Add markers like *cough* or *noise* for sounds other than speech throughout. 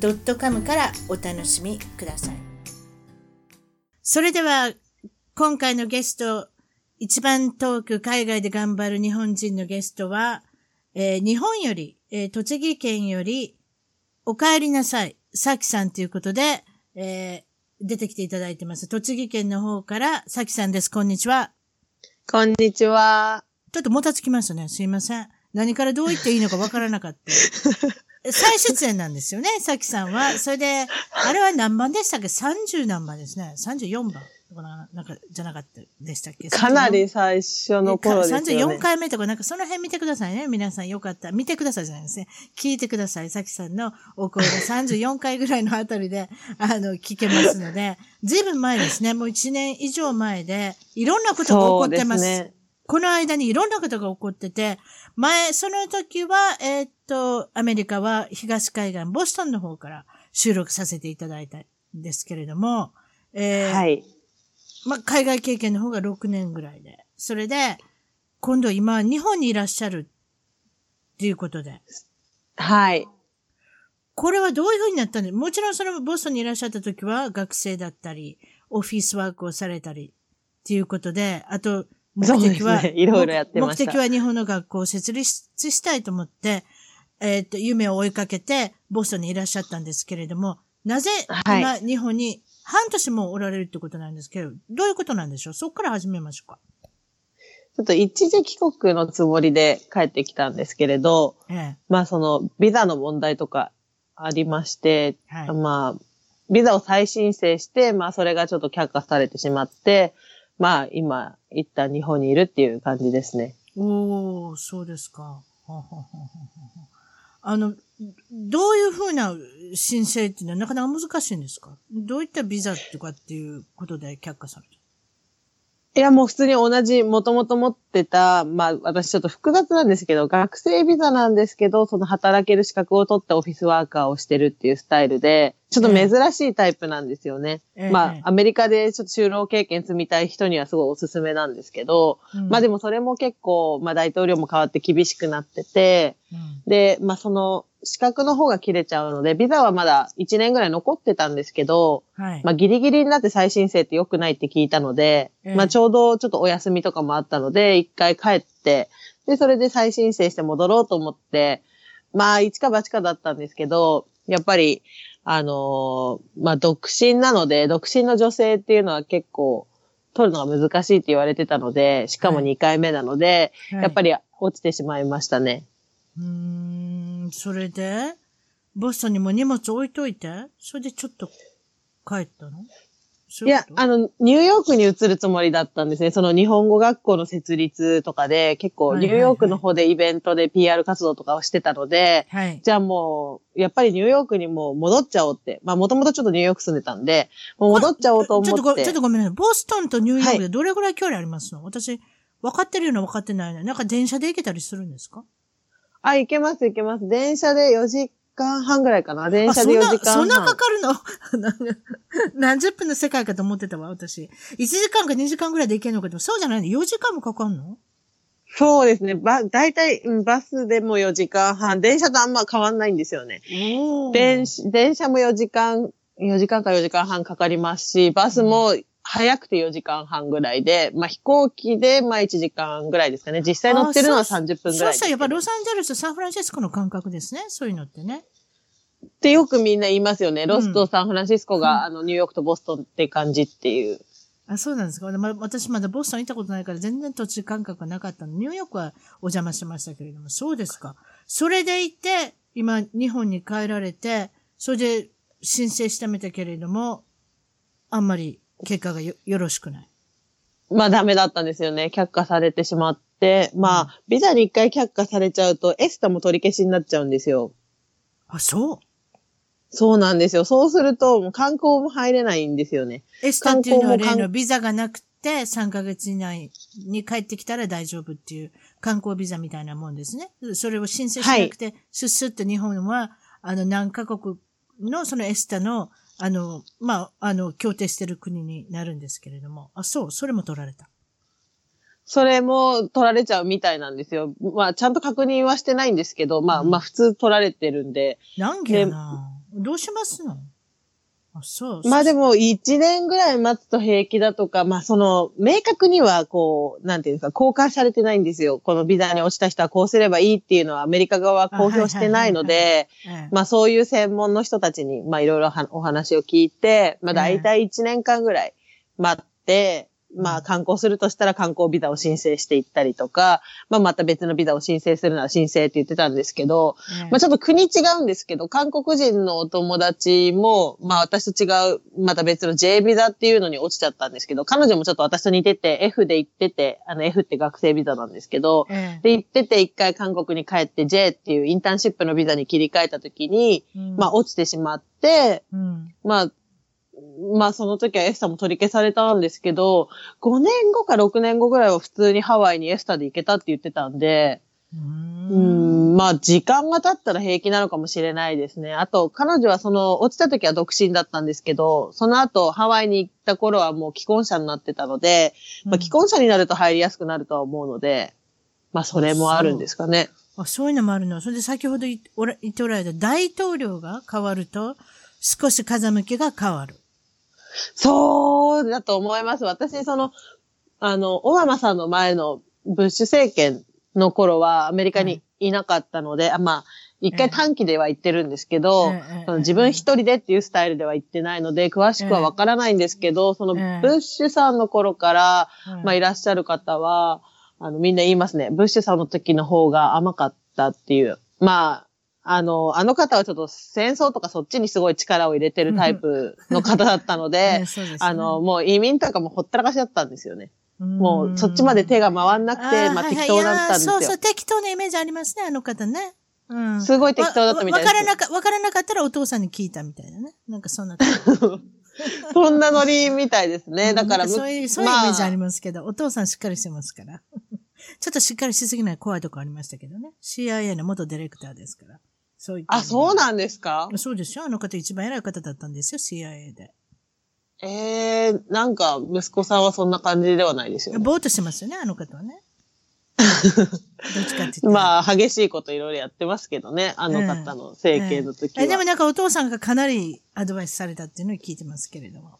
.com からお楽しみくださいそれでは今回のゲスト一番遠く海外で頑張る日本人のゲストは、えー、日本より、えー、栃木県より、お帰りなさい、さきさんということで、えー、出てきていただいてます。栃木県の方から、さきさんです。こんにちは。こんにちは。ちょっともたつきましたね。すいません。何からどう言っていいのかわからなかった。*laughs* 再出演なんですよね、さきさんは。それで、あれは何番でしたっけ ?30 何番ですね。34番。とかな、なんか、じゃなかったでしたっけ？かなり最初の頃ですよね。34回目とか、なんかその辺見てくださいね。皆さんよかった。見てくださいじゃないですね。聞いてください。さきさんのお声が34回ぐらいのあたりで、あの、聞けますので、ずいぶん前ですね。もう1年以上前で、いろんなことが起こってます。ね、この間にいろんなことが起こってて、前、その時は、えー、っと、アメリカは東海岸、ボストンの方から収録させていただいたんですけれども、えー、はい。まあ、海外経験の方が6年ぐらいで。それで、今度今、日本にいらっしゃるっていうことで。はい。これはどういうふうになったんでもちろんそのボストンにいらっしゃった時は学生だったり、オフィスワークをされたりっていうことで、あと、目的は、ね、いろいろやってました。目的は日本の学校を設立したいと思って、えっ、ー、と、夢を追いかけて、ボストンにいらっしゃったんですけれども、なぜ今、日本に半年もおられるってことなんですけど、どういうことなんでしょう？そこから始めましょうか。ちょっと一時帰国のつもりで帰ってきたんですけれど、ええ、まあそのビザの問題とかありまして、はい、まあ、ビザを再申請して、まあそれがちょっと却下されてしまって、まあ今、一旦日本にいるっていう感じですね。おー、そうですか。あの、どういうふうな申請っていうのはなかなか難しいんですか？どういったビザとかっていうことで却下される？いや、もう普通に同じ、もともと持ってた、まあ私ちょっと複雑なんですけど、学生ビザなんですけど、その働ける資格を取ってオフィスワーカーをしてるっていうスタイルで、ちょっと珍しいタイプなんですよね。えー、まあ、アメリカでちょっと就労経験積みたい人にはすごいおすすめなんですけど、うん、まあでもそれも結構、まあ大統領も変わって厳しくなってて、うん、で、まあその、資格の方が切れちゃうので、ビザはまだ1年ぐらい残ってたんですけど、はい、まあギリギリになって再申請って良くないって聞いたので、えー、まあちょうどちょっとお休みとかもあったので、一回帰って、で、それで再申請して戻ろうと思って、まあ一か八かだったんですけど、やっぱり、あのー、まあ独身なので、独身の女性っていうのは結構、取るのが難しいって言われてたので、しかも2回目なので、はい、やっぱり落ちてしまいましたね。うーん、それで、ボストンにも荷物置いといて、それでちょっと帰ったの？いや、あの、ニューヨークに移るつもりだったんですね。その日本語学校の設立とかで、結構ニューヨークの方でイベントで PR 活動とかをしてたので、はい、じゃあもう、やっぱりニューヨークにも戻っちゃおうって。まあもともとちょっとニューヨーク住んでたんで、もう戻っちゃおうと思って。ちょっとちょっとごめんなさい。ボストンとニューヨークでどれぐらい距離ありますの、はい、私、分かってるような分かってないの？なんか電車で行けたりするんですか？あ、行けます行けます。電車で4時間半ぐらいかな。電車で4時間半。そんなかかるの？*laughs* 何十分の世界かと思ってたわ、私。1時間か2時間ぐらいで行けるのかと。そうじゃないの ?4 時間もかかるの？そうですね。ば、大体、バスでも4時間半。電車とあんま変わんないんですよね。電電車も4時間、4時間か4時間半かかりますし、バスも早くて4時間半ぐらいで、まあ飛行機でまあ1時間ぐらいですかね。実際乗ってるのは30分ぐらいそうしたらやっぱロサンゼルス、サンフランシスコの感覚ですね。そういうのってね。ってよくみんな言いますよね。ロスとサンフランシスコが、うん、あの、ニューヨークとボストンって感じっていう。あ、そうなんですか。ま、私まだボストン行ったことないから全然土地感覚がなかったの。ニューヨークはお邪魔しましたけれども、そうですか。それで行って、今、日本に帰られて、それで申請しためたけれども、あんまり結果がよよろしくない。まあダメだったんですよね。却下されてしまって。まあ、ビザに一回却下されちゃうと、エスタも取り消しになっちゃうんですよ。あ、そう？そうなんですよ。そうすると、もう観光も入れないんですよね。エスタっていうのは例のビザがなくて3ヶ月以内に帰ってきたら大丈夫っていう観光ビザみたいなもんですね。それを申請しなくて、スッスッと日本は、あの、何カ国のそのエスタの、あの、まあ、あの、協定してる国になるんですけれども。あ、そう、それも取られた。それも取られちゃうみたいなんですよ。まあ、ちゃんと確認はしてないんですけど、まあ、うんまあ、普通取られてるんで。何件やな。どうしますの？あ、そう。まあでも、1年ぐらい待つと平気だとか、まあその、明確にはこう、なんていうんですか、公開されてないんですよ。このビザに落ちた人はこうすればいいっていうのはアメリカ側は公表してないのあで、ええまあそういう専門の人たちに、まあいろいろはお話を聞いて、まあ大体1年間ぐらい待って、まあ観光するとしたら観光ビザを申請していったりとか、まあまた別のビザを申請するなら申請って言ってたんですけど、ええまあちょっと国違うんですけど、韓国人のお友達も、まあ私と違う、また別の J ビザっていうのに落ちちゃったんですけど、彼女もちょっと私と似てて、F で行ってて、あの F って学生ビザなんですけど、ええで行ってて一回韓国に帰って J っていうインターンシップのビザに切り替えた時に、うん。まあ落ちてしまって、うん。まあ、まあその時はエスタも取り消されたんですけど、5年後か6年後ぐらいは普通にハワイにエスタで行けたって言ってたんで、うん、まあ時間が経ったら平気なのかもしれないですね。あと、彼女はその、落ちた時は独身だったんですけど、その後ハワイに行った頃はもう既婚者になってたので、まあ既婚者になると入りやすくなるとは思うので、まあそれもあるんですかね。あ、そういうのもあるの。それで先ほど言おら言っておられた大統領が変わると、少し風向きが変わる。そうだと思います。私、その、あの、オバマさんの前のブッシュ政権の頃はアメリカにいなかったので、あまあ、一回短期では行ってるんですけど、ええその自分一人でっていうスタイルでは行ってないので、詳しくはわからないんですけど、そのブええッシュさんの頃から、うんまあいらっしゃる方は、あの、みんな言いますね。ブッシュさんの時の方が甘かったっていう。まあ、あの、あの方はちょっと戦争とかそっちにすごい力を入れてるタイプの方だったので *laughs* ね、あの、もう移民とかもほったらかしだったんですよね。もうそっちまで手が回んなくて、まあ適当だったんですよ。そうそう、適当なイメージありますね、あの方ね。うん。すごい適当だったみたいですわわからなか、わからなかったらお父さんに聞いたみたいなね。なんかそんな。*laughs* そんなノリみたいですね。だから、そういう、そういうイメージありますけど、お父さんしっかりしてますから。*laughs* ちょっとしっかりしすぎない怖いとこありましたけどね。CIA の元ディレクターですから。そういったあ、そうんなんですか？そうですよ。あの方一番偉い方だったんですよ、CIA で。ええー、なんか、息子さんはそんな感じではないですよね。ぼーっとしてますよね、あの方はね。*laughs* どっちかって。まあ、激しいこといろいろやってますけどね。あの方の政権の時は。えでもなんかお父さんがかなりアドバイスされたっていうのを聞いてますけれども。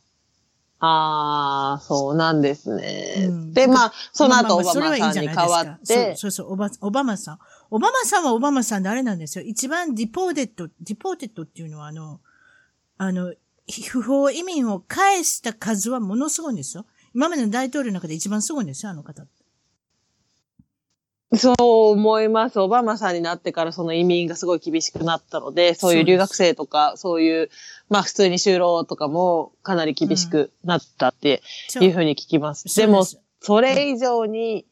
ああ、そうなんですね。うんで、まあ、その後、オバマさんに変わって、そうそうそうオバ、オバマさん。オバマさんはオバマさんであれなんですよ。一番 deported、deported っていうのはあの、あの、不法移民を返した数はものすごいんですよ。今までの大統領の中で一番すごいんですよ、あの方。そう思います。オバマさんになってからその移民がすごい厳しくなったので、そういう留学生とか、そういう、まあ普通に就労とかもかなり厳しくなったっていうふうに聞きます。そうでも、すそれ以上に、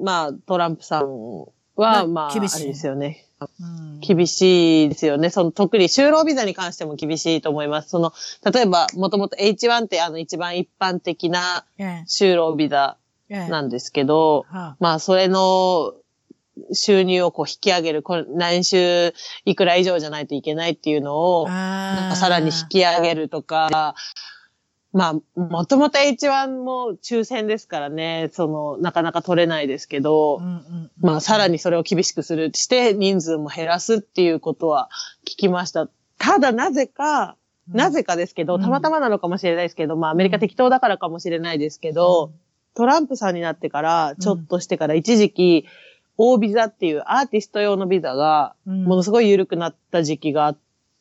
まあトランプさんは、ままあ、厳しいですよね。うん厳しいですよね。その、特に就労ビザに関しても厳しいと思います。その、例えば、もともと H1 ってあの一番一般的なええ就労ビザええなんですけど、はまあ、それの収入をこう引き上げる、これ年収いくら以上じゃないといけないっていうのを、さらに引き上げるとか、まあ、もともと H1 も抽選ですからね、その、なかなか取れないですけど、うんうんまあ、さらにそれを厳しくする、して、人数も減らすっていうことは聞きました。ただ、なぜか、なぜかですけど、うん。たまたまなのかもしれないですけど、まあ、アメリカ適当だからかもしれないですけど、トランプさんになってから、ちょっとしてから一時期、大ビザっていうアーティスト用のビザが、うん。ものすごい緩くなった時期があっ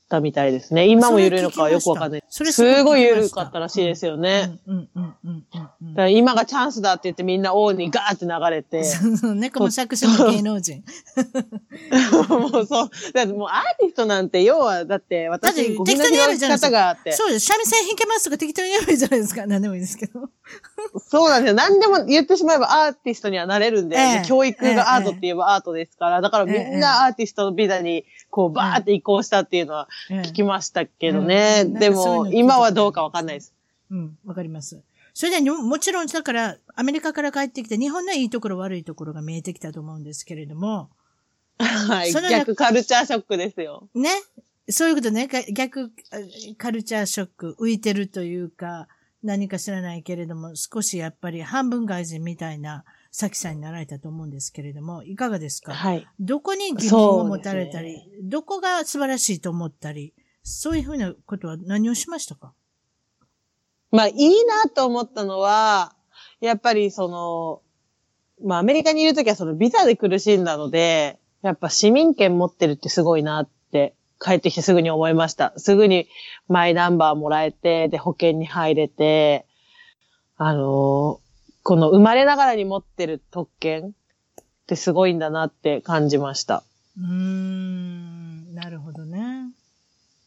たみたいですね。今も緩いのかはよくわかんない。それすごい緩かったらしいですよね。今がチャンスだって言ってみんな王にガーって流れて。*laughs* そうそう猫も作詞の芸能人。もうそう。だってもうアーティストなんて、要は、だって私、ゴミ適の拾い当にやるじゃないですか。方があって。そうです。三味線弾けますとか適当にやるじゃないですか。何でもいいですけど。そうなんですよ。何でも言ってしまえばアーティストにはなれるんで、ええで教育がアートって言えばアートですから、だからみんなアーティストのビザに、こう、バーって移行したっていうのは聞きましたけどね。うんうんでも、今はどうかわかんないです。うん、わかります。それでにも、もちろん、だから、アメリカから帰ってきて、日本のいいところ悪いところが見えてきたと思うんですけれども、はい。その逆カルチャーショックですよ。ね。そういうことね、が逆あカルチャーショック、浮いてるというか、何か知らないけれども、少しやっぱり半分外人みたいな、さきさんになられたと思うんですけれども、いかがですか？はい。どこに疑問を持たれたり、どこが素晴らしいと思ったり、そういうふうなことは何をしましたか？まあ、いいなと思ったのは、やっぱりその、まあ、アメリカにいるときはそのビザで苦しんだので、やっぱ市民権持ってるってすごいなって、帰ってきてすぐに思いました。すぐにマイナンバーもらえて、で、保険に入れて、あのーこの生まれながらに持ってる特権ってすごいんだなって感じました。うーん、なるほどね。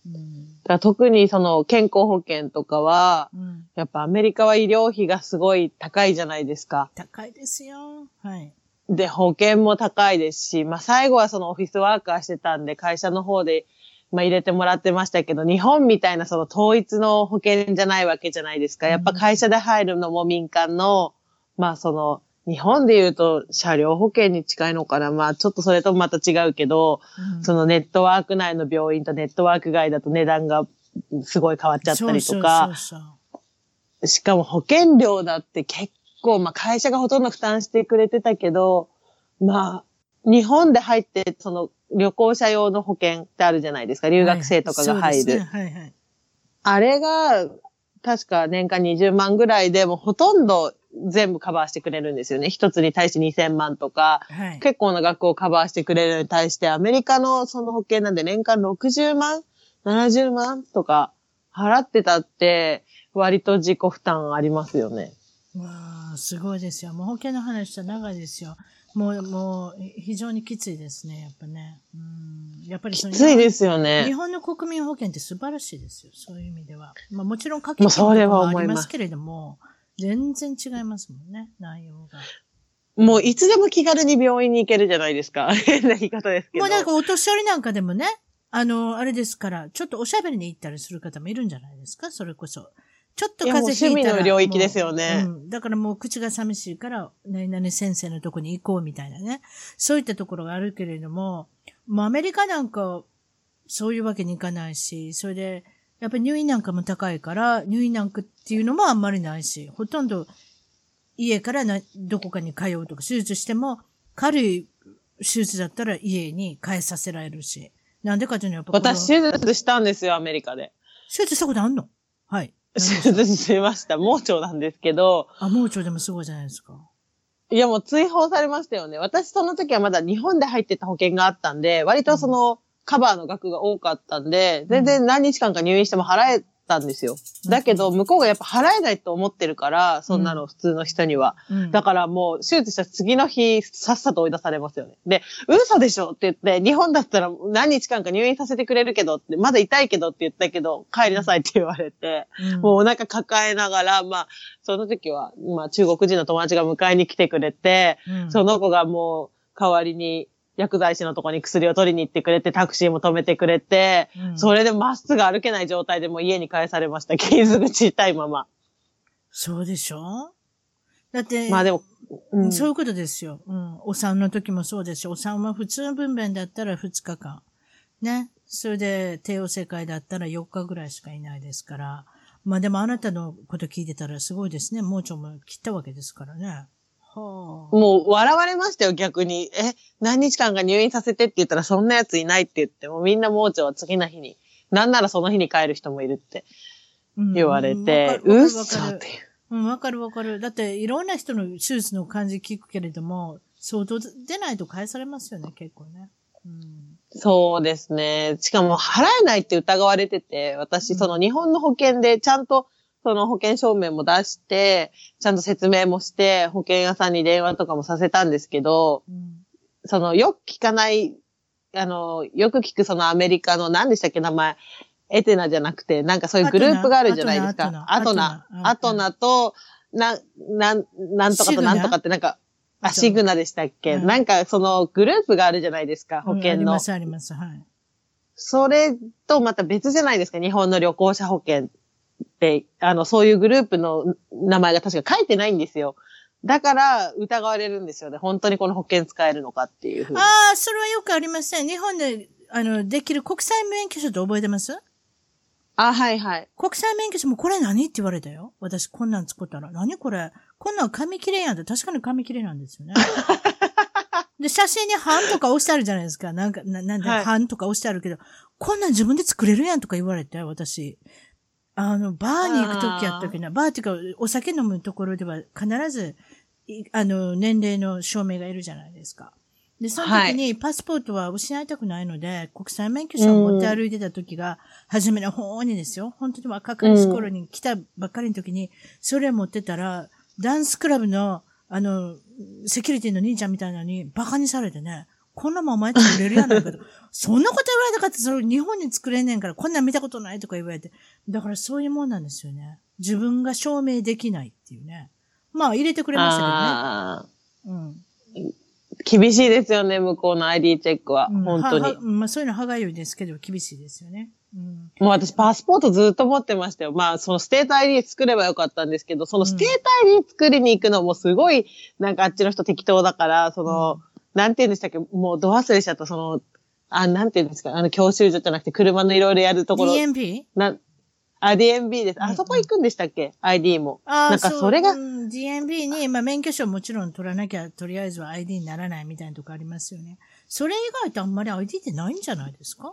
うん。だ特にその健康保険とかは、うん。やっぱアメリカは医療費がすごい高いじゃないですか。高いですよ。はい。で、保険も高いですし、まあ最後はそのオフィスワーカーしてたんで、会社の方で、まあ入れてもらってましたけど、日本みたいなその統一の保険じゃないわけじゃないですか。やっぱ会社で入るのも民間の、まあその、日本で言うと車両保険に近いのかな。まあちょっとそれともまた違うけど、うんそのネットワーク内の病院とネットワーク外だと値段がすごい変わっちゃったりとか、しかも保険料だって結構、まあ会社がほとんど負担してくれてたけど、まあ、日本で入って、その旅行者用の保険ってあるじゃないですか。留学生とかが入る。はいそうですねはいはい。あれが、確か年間20万ぐらいでもうほとんど全部カバーしてくれるんですよね。一つに対して2000万とか、はい。結構な額をカバーしてくれるのに対して、アメリカのその保険なんで年間60万 ?70 万とか払ってたって、割と自己負担ありますよね。わあ、すごいですよ。もう保険の話したら長いですよ。もう、もう、非常にきついですね、やっぱね。うん。やっぱりそのきついですよ日ね。本の国民保険って素晴らしいですよ。そういう意味では。まあもちろん掛けもうそれはもありますけれども、全然違いますもんね、内容が。もういつでも気軽に病院に行けるじゃないですか。*laughs* 変な言い方ですけど。もうなんかお年寄りなんかでもね、あの、あれですから、ちょっとおしゃべりに行ったりする方もいるんじゃないですかそれこそ。ちょっと風邪ひいたら。趣味の領域ですよねうん。だからもう口が寂しいから、何々先生のとこに行こうみたいなね。そういったところがあるけれども、もうアメリカなんか、そういうわけにいかないし、それで、やっぱり入院なんかも高いから、入院なんかっていうのもあんまりないし、ほとんど家からなどこかに通うとか、手術しても、軽い手術だったら家に帰させられるし。なんでかというのはやっぱ私、手術したんですよ、アメリカで。手術したことあんの？はい。手術しました。盲腸なんですけど、あ、盲腸でもすごいじゃないですか。いやもう追放されましたよね。私その時はまだ日本で入ってた保険があったんで、割とそのカバーの額が多かったんで、全然何日間か入院しても払えたんですよ。だけど、向こうがやっぱ払えないと思ってるから、そんなの普通の人には。うん。だからもう手術した次の日、さっさと追い出されますよね。で、嘘でしょって言って、日本だったら何日間か入院させてくれるけどって、まだ痛いけどって言ったけど、帰りなさいって言われて、うんもうお腹抱えながら、まあ、その時は、まあ中国人の友達が迎えに来てくれて、うんその子がもう代わりに薬剤師のとこに薬を取りに行ってくれて、タクシーも止めてくれて、うんそれでまっすぐ歩けない状態でもう家に帰されました。傷口痛いまま。そうでしょ？だって、まあでも、うんそういうことですよ。うん。お産の時もそうですし、お産は普通分娩だったら2日間。ね。それで、帝王切開だったら4日ぐらいしかいないですから。まあでもあなたのこと聞いてたらすごいですね。盲腸も切ったわけですからね。はあ。もう笑われましたよ、逆に。え、何日間か入院させてって言ったらそんなやついないって言って、もうみんな盲腸は次の日に、なんならその日に帰る人もいるってうん言われて、うっそっていう。うん、わかるわかる。だって、いろんな人の手術の感じ聞くけれども、相当出ないと返されますよね、結構ね。うん。そうですね。しかも払えないって疑われてて、私、その日本の保険でちゃんとその保険証明も出して、ちゃんと説明もして、保険屋さんに電話とかもさせたんですけど、うんその、よく聞かない、あの、よく聞くそのアメリカの、何でしたっけ、名前？エテナじゃなくて、なんかそういうグループがあるじゃないですか。アトナ。ナアアトトナナと、な、なん、なんとかとなんとかってなんか、あ、シグナでしたっけ、うんなんかそのグループがあるじゃないですか、保険の。うんあります、あります。はい。それとまた別じゃないですか、日本の旅行者保険って、あの、そういうグループの名前が確か書いてないんですよ。だから疑われるんですよね。本当にこの保険使えるのかっていうふうに。ああ、それはよくありません。日本で、あの、できる国際免許証って覚えてます？あ、はいはい。国際免許証もこれ何って言われたよ。私こんなん作ったら。何これ？こんなん紙切れやんって。確かに紙切れなんですよね。*laughs* で、写真に版とか押してあるじゃないですか。なんか、ななんで、はい版とか押してあるけど、こんなん自分で作れるやんとか言われて、私。あの、バーに行くときやったっけな。バーっていうか、お酒飲むところでは必ず、いあの、年齢の証明がいるじゃないですか。で、その時にパスポートは失いたくないので、国際免許証を持って歩いてた時が、初めの方にですよ。本当に若かりし頃に来たばっかりの時に、それを持ってたら、ダンスクラブの、あの、セキュリティの兄ちゃんみたいなのにバカにされてね、こんなもんお前作れるやないかと。そんなこと言われたかって、それ日本に作れんねんから、こんなん見たことないとか言われて。だからそういうもんなんですよね。自分が証明できないっていうね。まあ入れてくれましたあけどね。うん。ー厳しいですよね、向こうの ID チェックは。うん本当に。まあそういうのはがゆいですけど、厳しいですよね。うん。もう私パスポートずっと持ってましたよ。まあ、そのステート ID 作ればよかったんですけど、そのステート ID 作りに行くのもすごい、なんかあっちの人適当だから、その、なんて言うんでしたっけ、もうド忘れしちゃった、その、あ、なんて言うんですか、あの、教習所じゃなくて車のいろいろやるところ。 DMV? な、あ、 DMV です。うんあそこ行くんでしたっけ ?ID も。ああ、なんかそれがう、ん DMV に、まあ免許証もちろん取らなきゃ、とりあえずは ID にならないみたいなとこありますよね。それ以外ってあんまり ID ってないんじゃないですか？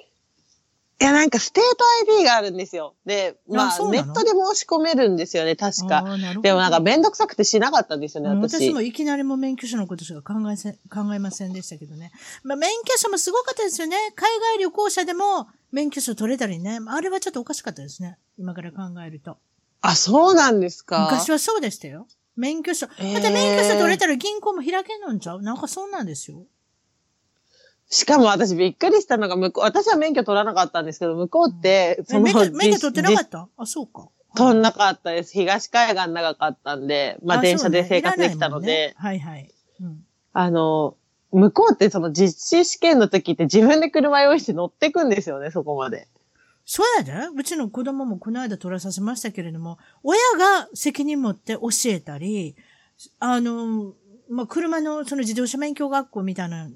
いや、なんかステート ID があるんですよ。で、まあ、ネットで申し込めるんですよね、確か。でもなんかめんどくさくてしなかったんですよね、うん私。私もいきなりも免許証のことしか考えせ、考えませんでしたけどね。まあ、免許証もすごかったですよね。海外旅行者でも免許証取れたりね。あれはちょっとおかしかったですね。今から考えると。あ、そうなんですか？昔はそうでしたよ。免許証。だえーって免許証取れたら銀行も開けんのんちゃう？なんかそうなんですよ。しかも私びっくりしたのが、向こう、私は免許取らなかったんですけど、向こうって、えその、免許、免許取ってなかじった？あ、そうか。取んなかったです。東海岸長かったんで、まあ電車で生活できたので、もんねはいはい。うん。あの、向こうってその実施試験の時って自分で車用意して乗ってくんですよね、そこまで。そうやで。うちの子供もこの間取らさせましたけれども、親が責任持って教えたり、あの、まあ、車のその自動車免許学校みたいな、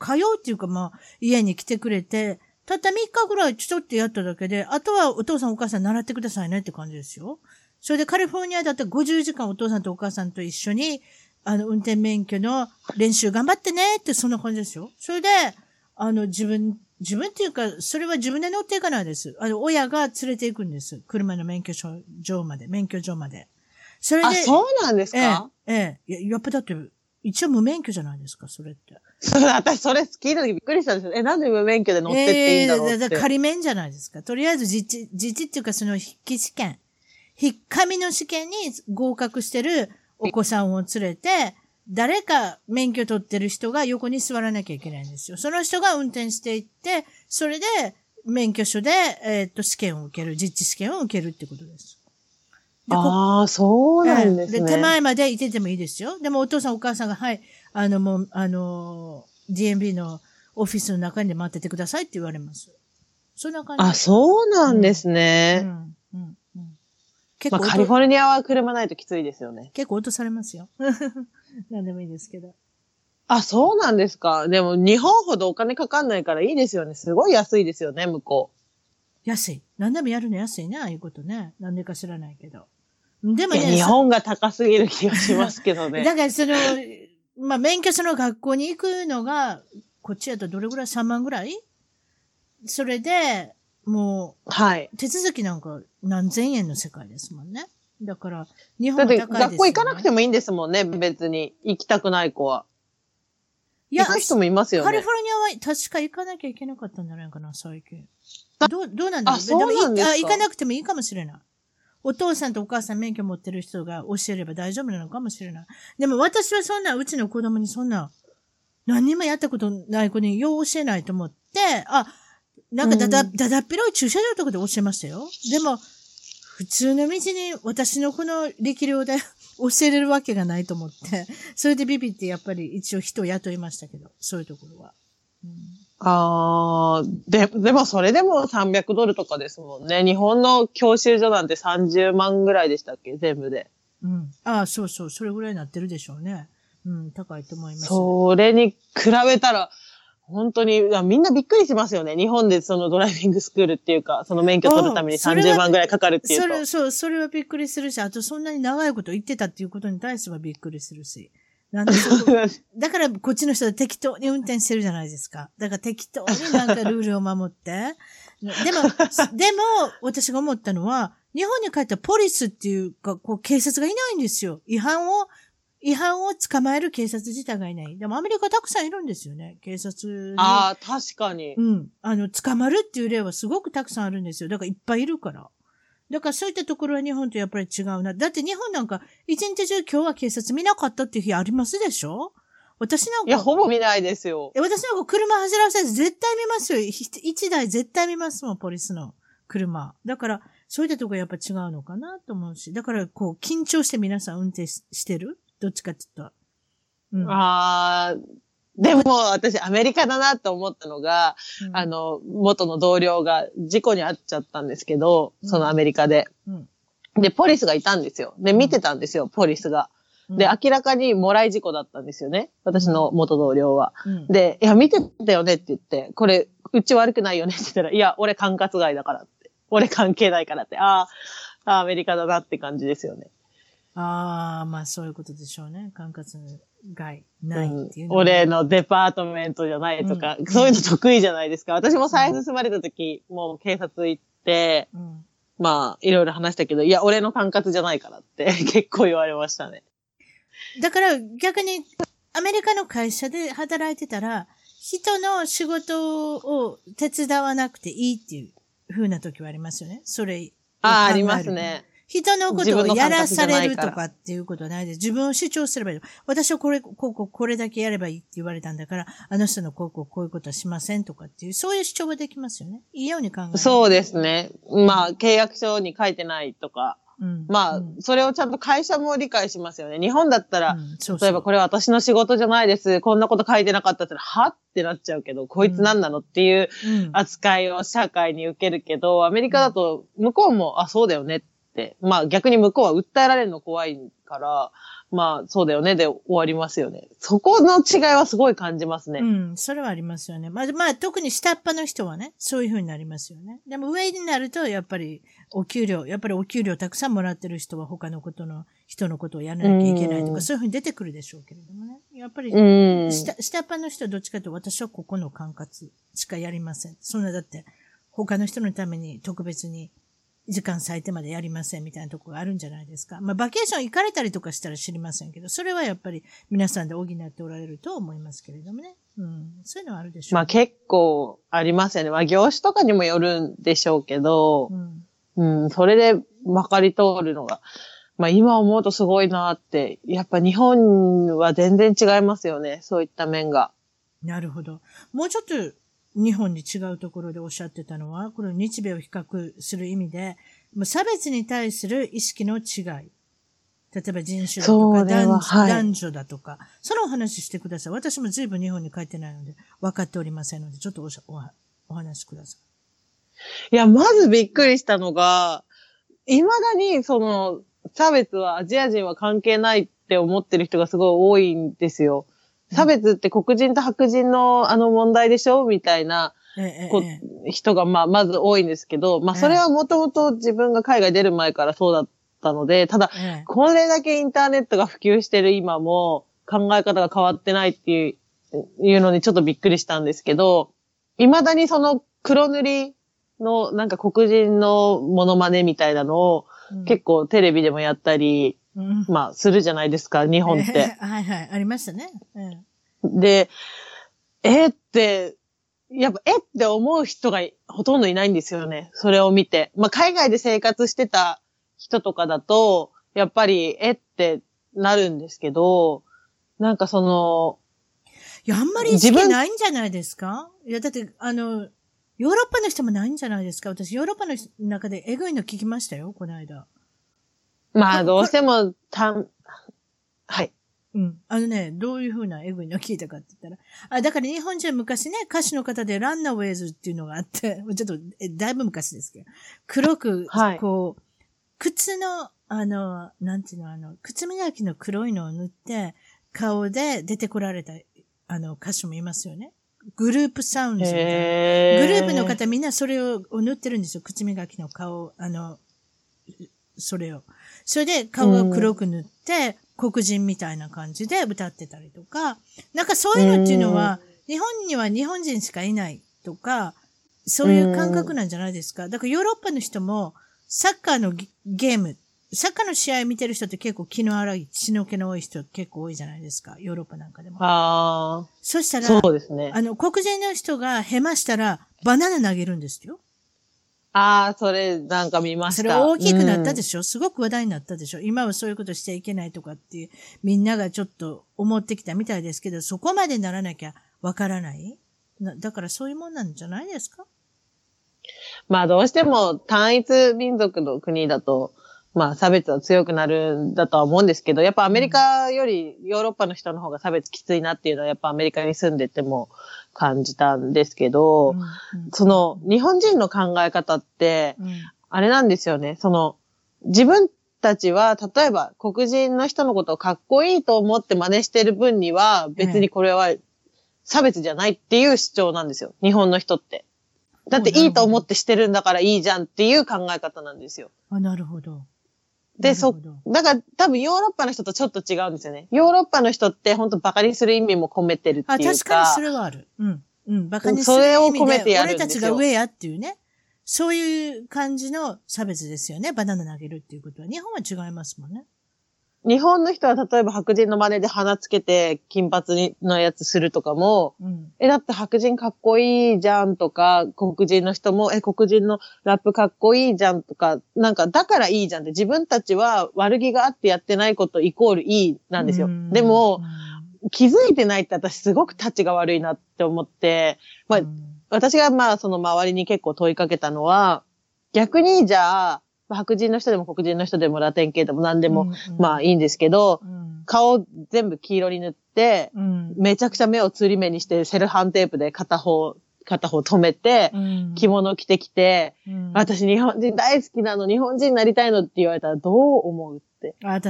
通うっていうかまあ、家に来てくれて、たった3日ぐらいちょっとやっただけで、あとはお父さんお母さん習ってくださいねって感じですよ。それでカリフォルニアだったら50時間お父さんとお母さんと一緒に、あの、運転免許の練習頑張ってねってそんな感じですよ。それで、あの、自分、自分っていうか、それは自分で乗っていかないです。あの、親が連れて行くんです。車の免許証場まで、免許場まで。それで、あ、そうなんですええか、、ええ、いややっぱだって、一応無免許じゃないですか、それって。そ *laughs* う私それ聞いた時びっくりしたんですよ。え、なんで無免許で乗ってっていいんだろうええって。だから仮免じゃないですか。とりあえず実地、実地っていうかその筆記試験。筆紙の試験に合格してるお子さんを連れて、誰か免許取ってる人が横に座らなきゃいけないんですよ。その人が運転していって、それで免許証で、えーっと、試験を受ける、実地試験を受けるってことです。でこああ、そうなんですね。ええ手前までいててもいいですよ。でもお父さんお母さんが、はい、あの、もう、あの、DMB のオフィスの中に待っててくださいって言われます。そんな感じ。あ、そうなんですうね。ん。うん。うん。結まあ、構音、カリフォルニアは車ないときついですよね。結構落とされますよ。*laughs* なんでもいいですけど。あ、そうなんですか。でも、日本ほどお金かかんないからいいですよね。すごい安いですよね、向こ安い。何でもやるの安いね、ああいうことね。なんでか知らないけど。でう。もね、日本が高すぎる気がしますけどね。*laughs* だからその、まあ、免許証の学校に行くのが、こっちやとどれぐらい ?3 万ぐらい？それで、もはい。う、手続きなんか何千円の世界ですもんね。だから、日本は高いですよ、ね。学校行かなくてもいいんですもんね、別に。行きたくない子は。いや行く人もいますよねカリフォ。ルニアは確か行かなきゃいけなかったんじゃないかな、最近。どう、どうなんだろう？あそうなんですか？行かなくてもいいかもしれない。お父さんとお母さん免許持ってる人が教えれば大丈夫なのかもしれない。でも私はそんな、うちの子供にそんな、何にもやったことない子によう教えないと思って、あ、なんかだだ、だだっ広い駐車場とかで教えましたよ。でも、普通の道に私のこの力量で教えれるわけがないと思って、それでビビってやっぱり一応人を雇いましたけど、そういうところは。うん、ああ、で、でもそれでも300ドルとかですもんね。日本の教習所なんて30万ぐらいでしたっけ？全部で。うん。ああ、そうそう。それぐらいになってるでしょうね。うん、高いと思います。それに比べたら、本当に、みんなびっくりしますよね。日本でそのドライビングスクールっていうか、その免許取るために30万ぐらいかかるっていうと。それ、そう、それはびっくりするし、あとそんなに長いこと言ってたっていうことに対してはびっくりするし。なんで *laughs* だからこっちの人は適当に運転してるじゃないですか。だから適当になんかルールを守って。でも、*laughs* でも、私が思ったのは、日本に帰ったポリスっていうか、こう、警察がいないんですよ。違反を違反を捕まえる警察自体がいない。でもアメリカたくさんいるんですよね、警察ああ、確かに。うん。あの、捕まるっていう例はすごくたくさんあるんですよ。だからいっぱいいるから。だからそういったところは日本とやっぱり違うな。だって日本なんか一日中今日は警察見なかったっていう日ありますでしょ？私なんか。いや、ほぼ見ないですよ。私なんか車走らせて絶対見ますよ。一台絶対見ますもん、ポリスの車。だから、そういったところやっぱ違うのかなと思うし。だから、こう、緊張して皆さん運転してる？どっちかって言ったうん、ああ、でも私アメリカだなと思ったのが、うん、あの、元の同僚が事故に遭っちゃったんですけど、そのアメリカで。うん、で、ポリスがいたんですよ。で、見てたんですよ、ポリスが。で、明らかにもらい事故だったんですよね。私の元同僚は。で、いや、見てたよねって言って、これ、うち悪くないよねって言ったら、いや、俺管轄外だからって。俺関係ないからって。ああ、アメリカだなって感じですよね。ああ、まあそういうことでしょうね。管轄外ないっていう、うん、俺のデパートメントじゃないとか、うん、そういうの得意じゃないですか。私も財布盗まれた時、うん、もう警察行って、まあ、いろいろ話したけど、いや、俺の管轄じゃないからって *laughs* 結構言われましたね。だから逆に、アメリカの会社で働いてたら、人の仕事を手伝わなくていいっていう風な時はありますよね。それ。ああ、ありますね。人のことをやらされるとかっていうことはないです。自分を主張すればいい。私はこれ、こう、こう、これだけやればいいって言われたんだから、あの人のこう、こう、こういうことはしませんとかっていう、そういう主張ができますよね。いいように考える。そうですね。まあ、契約書に書いてないとか。うん、まあ、うん、それをちゃんと会社も理解しますよね。日本だったら、うん、そうそう例えばこれは私の仕事じゃないです。こんなこと書いてなかったってはってなっちゃうけど、こいつ何なのっていう扱いを社会に受けるけど、アメリカだと向こうも、あ、そうだよねっ、まあ逆に向こうは訴えられるの怖いから、まあそうだよねで終わりますよね。そこの違いはすごい感じますね。うん、それはありますよね。まあ、まあ特に下っ端の人はね、そういう風になりますよね。でも上になるとやっぱりお給料、やっぱりお給料たくさんもらってる人は他のことの、人のことをやらなきゃいけないとか、そういう風に出てくるでしょうけれどもね。やっぱり下、下っ端の人はどっちかと私はここの管轄しかやりません。そんなだって他の人のために特別に時間割いてまでやりませんみたいなところがあるんじゃないですか。まあ、バケーション行かれたりとかしたら知りませんけど、それはやっぱり皆さんで補っておられると思いますけれどもね。うん。そういうのはあるでしょう、まあ結構ありますよね。まあ業種とかにもよるんでしょうけど、うん、うん、それでまかり通るのが、まあ今思うとすごいなって、やっぱ日本は全然違いますよね。そういった面が。なるほど。もうちょっと日本に違うところでおっしゃってたのは、これ日米を比較する意味で、差別に対する意識の違い。例えば人種だとか男,、はい、男女だとか、そのお話してください。私も随分日本に帰ってないので、分かっておりませんので、ちょっとおおお話しください。いや、まずびっくりしたのが、未だにその差別はアジア人は関係ないって思ってる人がすごい多いんですよ。差別って黒人と白人のあの問題でしょ？みたいな、こ人がまあまず多いんですけど、まあそれはもともと自分が海外出る前からそうだったので、ただ、これだけインターネットが普及してる今も考え方が変わってないっていういうのにちょっとびっくりしたんですけど、未だにその黒塗りのなんか黒人のモノマネみたいなのを、結構テレビでもやったり、うん、まあ、するじゃないですか、日本って。はいはい、ありましたね。うん、で、えー、って、やっぱ、えって思う人がほとんどいないんですよね。それを見て。まあ、海外で生活してた人とかだと、やっぱり、えってなるんですけど、なんかその、いや、あんまり意識ないんじゃないですか？いや、だって、あの、ヨーロッパの人もないんじゃないですか？私、ヨーロッパの中でエグいの聞きましたよ、この間。まあ、どうしても、たん、はい。うん。あのね、どういうふうなエグいの聞いたかって言ったら。あ、だから日本人は昔ね、歌手の方でランナーウェイズっていうのがあって、*laughs* ちょっと、えだいぶ昔ですけど、黒く、こう、靴の、あの、なんていうの、あの、靴磨きの黒いのを塗って、顔で出てこられた、あの、歌手もいますよね。グループサウンズみたいな。グループの方みんなそれを塗ってるんですよ。口磨きの顔、あの、それを。それで顔を黒く塗って、黒人みたいな感じで歌ってたりとか、なんかそういうのっていうのは、日本には日本人しかいないとか、そういう感覚なんじゃないですか。だからヨーロッパの人も、サッカーのゲーム、サッカーの試合見てる人って結構気の荒い、血の気の多い人結構多いじゃないですか。ヨーロッパなんかでも。ああ。そしたら、そうですね。あの、黒人の人がヘマしたら、バナナ投げるんですよ。ああ、それなんか見ました。それ大きくなったでしょ、うん、すごく話題になったでしょ？今はそういうことしちゃいけないとかっていう、みんながちょっと思ってきたみたいですけど、そこまでならなきゃわからない？だからそういうもんなんじゃないですか？まあどうしても単一民族の国だと、まあ差別は強くなるんだとは思うんですけど、やっぱアメリカよりヨーロッパの人の方が差別きついなっていうのはやっぱアメリカに住んでても感じたんですけど、うんうん、その日本人の考え方って、あれなんですよね。その自分たちは、例えば黒人の人のことをかっこいいと思って真似してる分には、別にこれは差別じゃないっていう主張なんですよ。日本の人って。だっていいと思ってしてるんだからいいじゃんっていう考え方なんですよ。あ、なるほど。で、そ、だから多分ヨーロッパの人とちょっと違うんですよね。ヨーロッパの人って本当バカにする意味も込めてるっていうか。あ、確かにそれはある。うん。うん、バカにする意味で。それを込めてやる。俺たちが上やっていうね。そういう感じの差別ですよね。バナナ投げるっていうことは。日本は違いますもんね。日本の人は例えば白人の真似で鼻つけて金髪のやつするとかも、うん、え、だって白人かっこいいじゃんとか、黒人の人も、え、黒人のラップかっこいいじゃんとか、なんかだからいいじゃんって自分たちは悪気があってやってないことイコールいいなんですよ。でも、気づいてないって私すごくタッチが悪いなって思って、まあ、私がまあその周りに結構問いかけたのは、逆にじゃあ、白人の人でも黒人の人でもラテン系でも何でも、うんうん、まあいいんですけど、うん、顔全部黄色に塗って、うん、めちゃくちゃ目をつり目にしてセルハンテープで片方、片方止めて、うん、着物着てきて、私日本人大好きなの、日本人になりたいのって言われたらどう思う。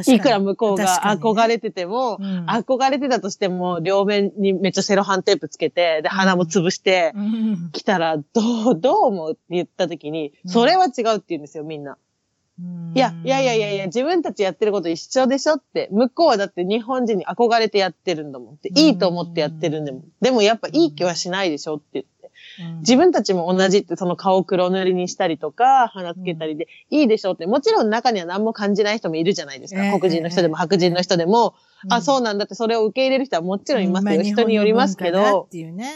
いくら向こうが憧れてても、ねうん、憧れてたとしても、両面にめっちゃセロハンテープつけて、で、鼻も潰して、来たら、どう、どう思うって言った時に、それは違うって言うんですよ、みんな。いや、いやいやいやいや、自分たちやってること一緒でしょって。向こうはだって日本人に憧れてやってるんだもんって。いいと思ってやってるんでも。でもやっぱいい気はしないでしょって言って。自分たちも同じってその顔黒塗りにしたりとか、鼻つけたりで、いいでしょって。もちろん中には何も感じない人もいるじゃないですか。黒人の人でも白人の人でも、あ、そうなんだってそれを受け入れる人はもちろんいますよ。人によりますけど。っていうね。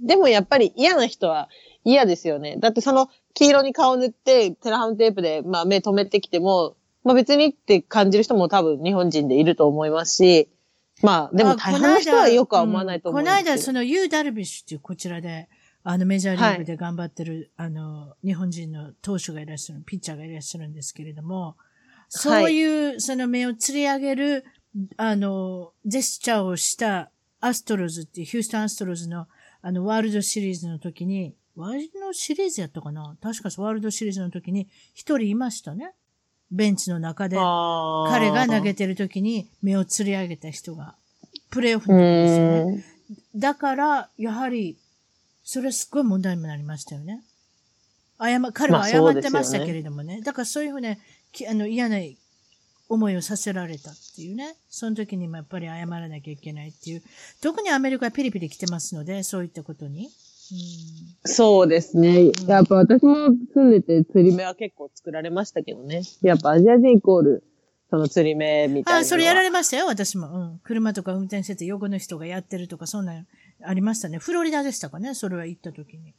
でもやっぱり嫌な人は嫌ですよね。だってその黄色に顔塗って、セロハンテープで、まあ目止めてきても、まあ別にって感じる人も多分日本人でいると思いますし、まあでも大半の人はよくは思わないと思うんですこの間、そのユー・ダルビッシュっていうこちらで、あのメジャーリーグで頑張ってる、はい、あの、日本人の投手がいらっしゃる、ピッチャーがいらっしゃるんですけれども、そういう、その目を釣り上げる、あの、ジェスチャーをしたアストロズっていう、ヒューストンアストロズの、あの、ワールドシリーズの時に、ワールドシリーズやったかな？確かワールドシリーズの時に一人いましたね。ベンチの中で、彼が投げてる時に目を釣り上げた人が、プレイオフの時ですよね。だから、やはり、それはすっごい問題になりましたよね。謝、彼は謝ってましたけれどもね。まあ、ねだからそういうふうね、あの、嫌な思いをさせられたっていうね。その時にもやっぱり謝らなきゃいけないっていう。特にアメリカはピリピリ来てますので、そういったことに。そうですね。やっぱ私も住んでて釣り目は結構作られましたけどね。やっぱアジア人イコール、その釣り目みたいな。あ、それやられましたよ、私も。うん。車とか運転してて横の人がやってるとか、そんなありましたね。フロリダでしたかね、それは行った時に。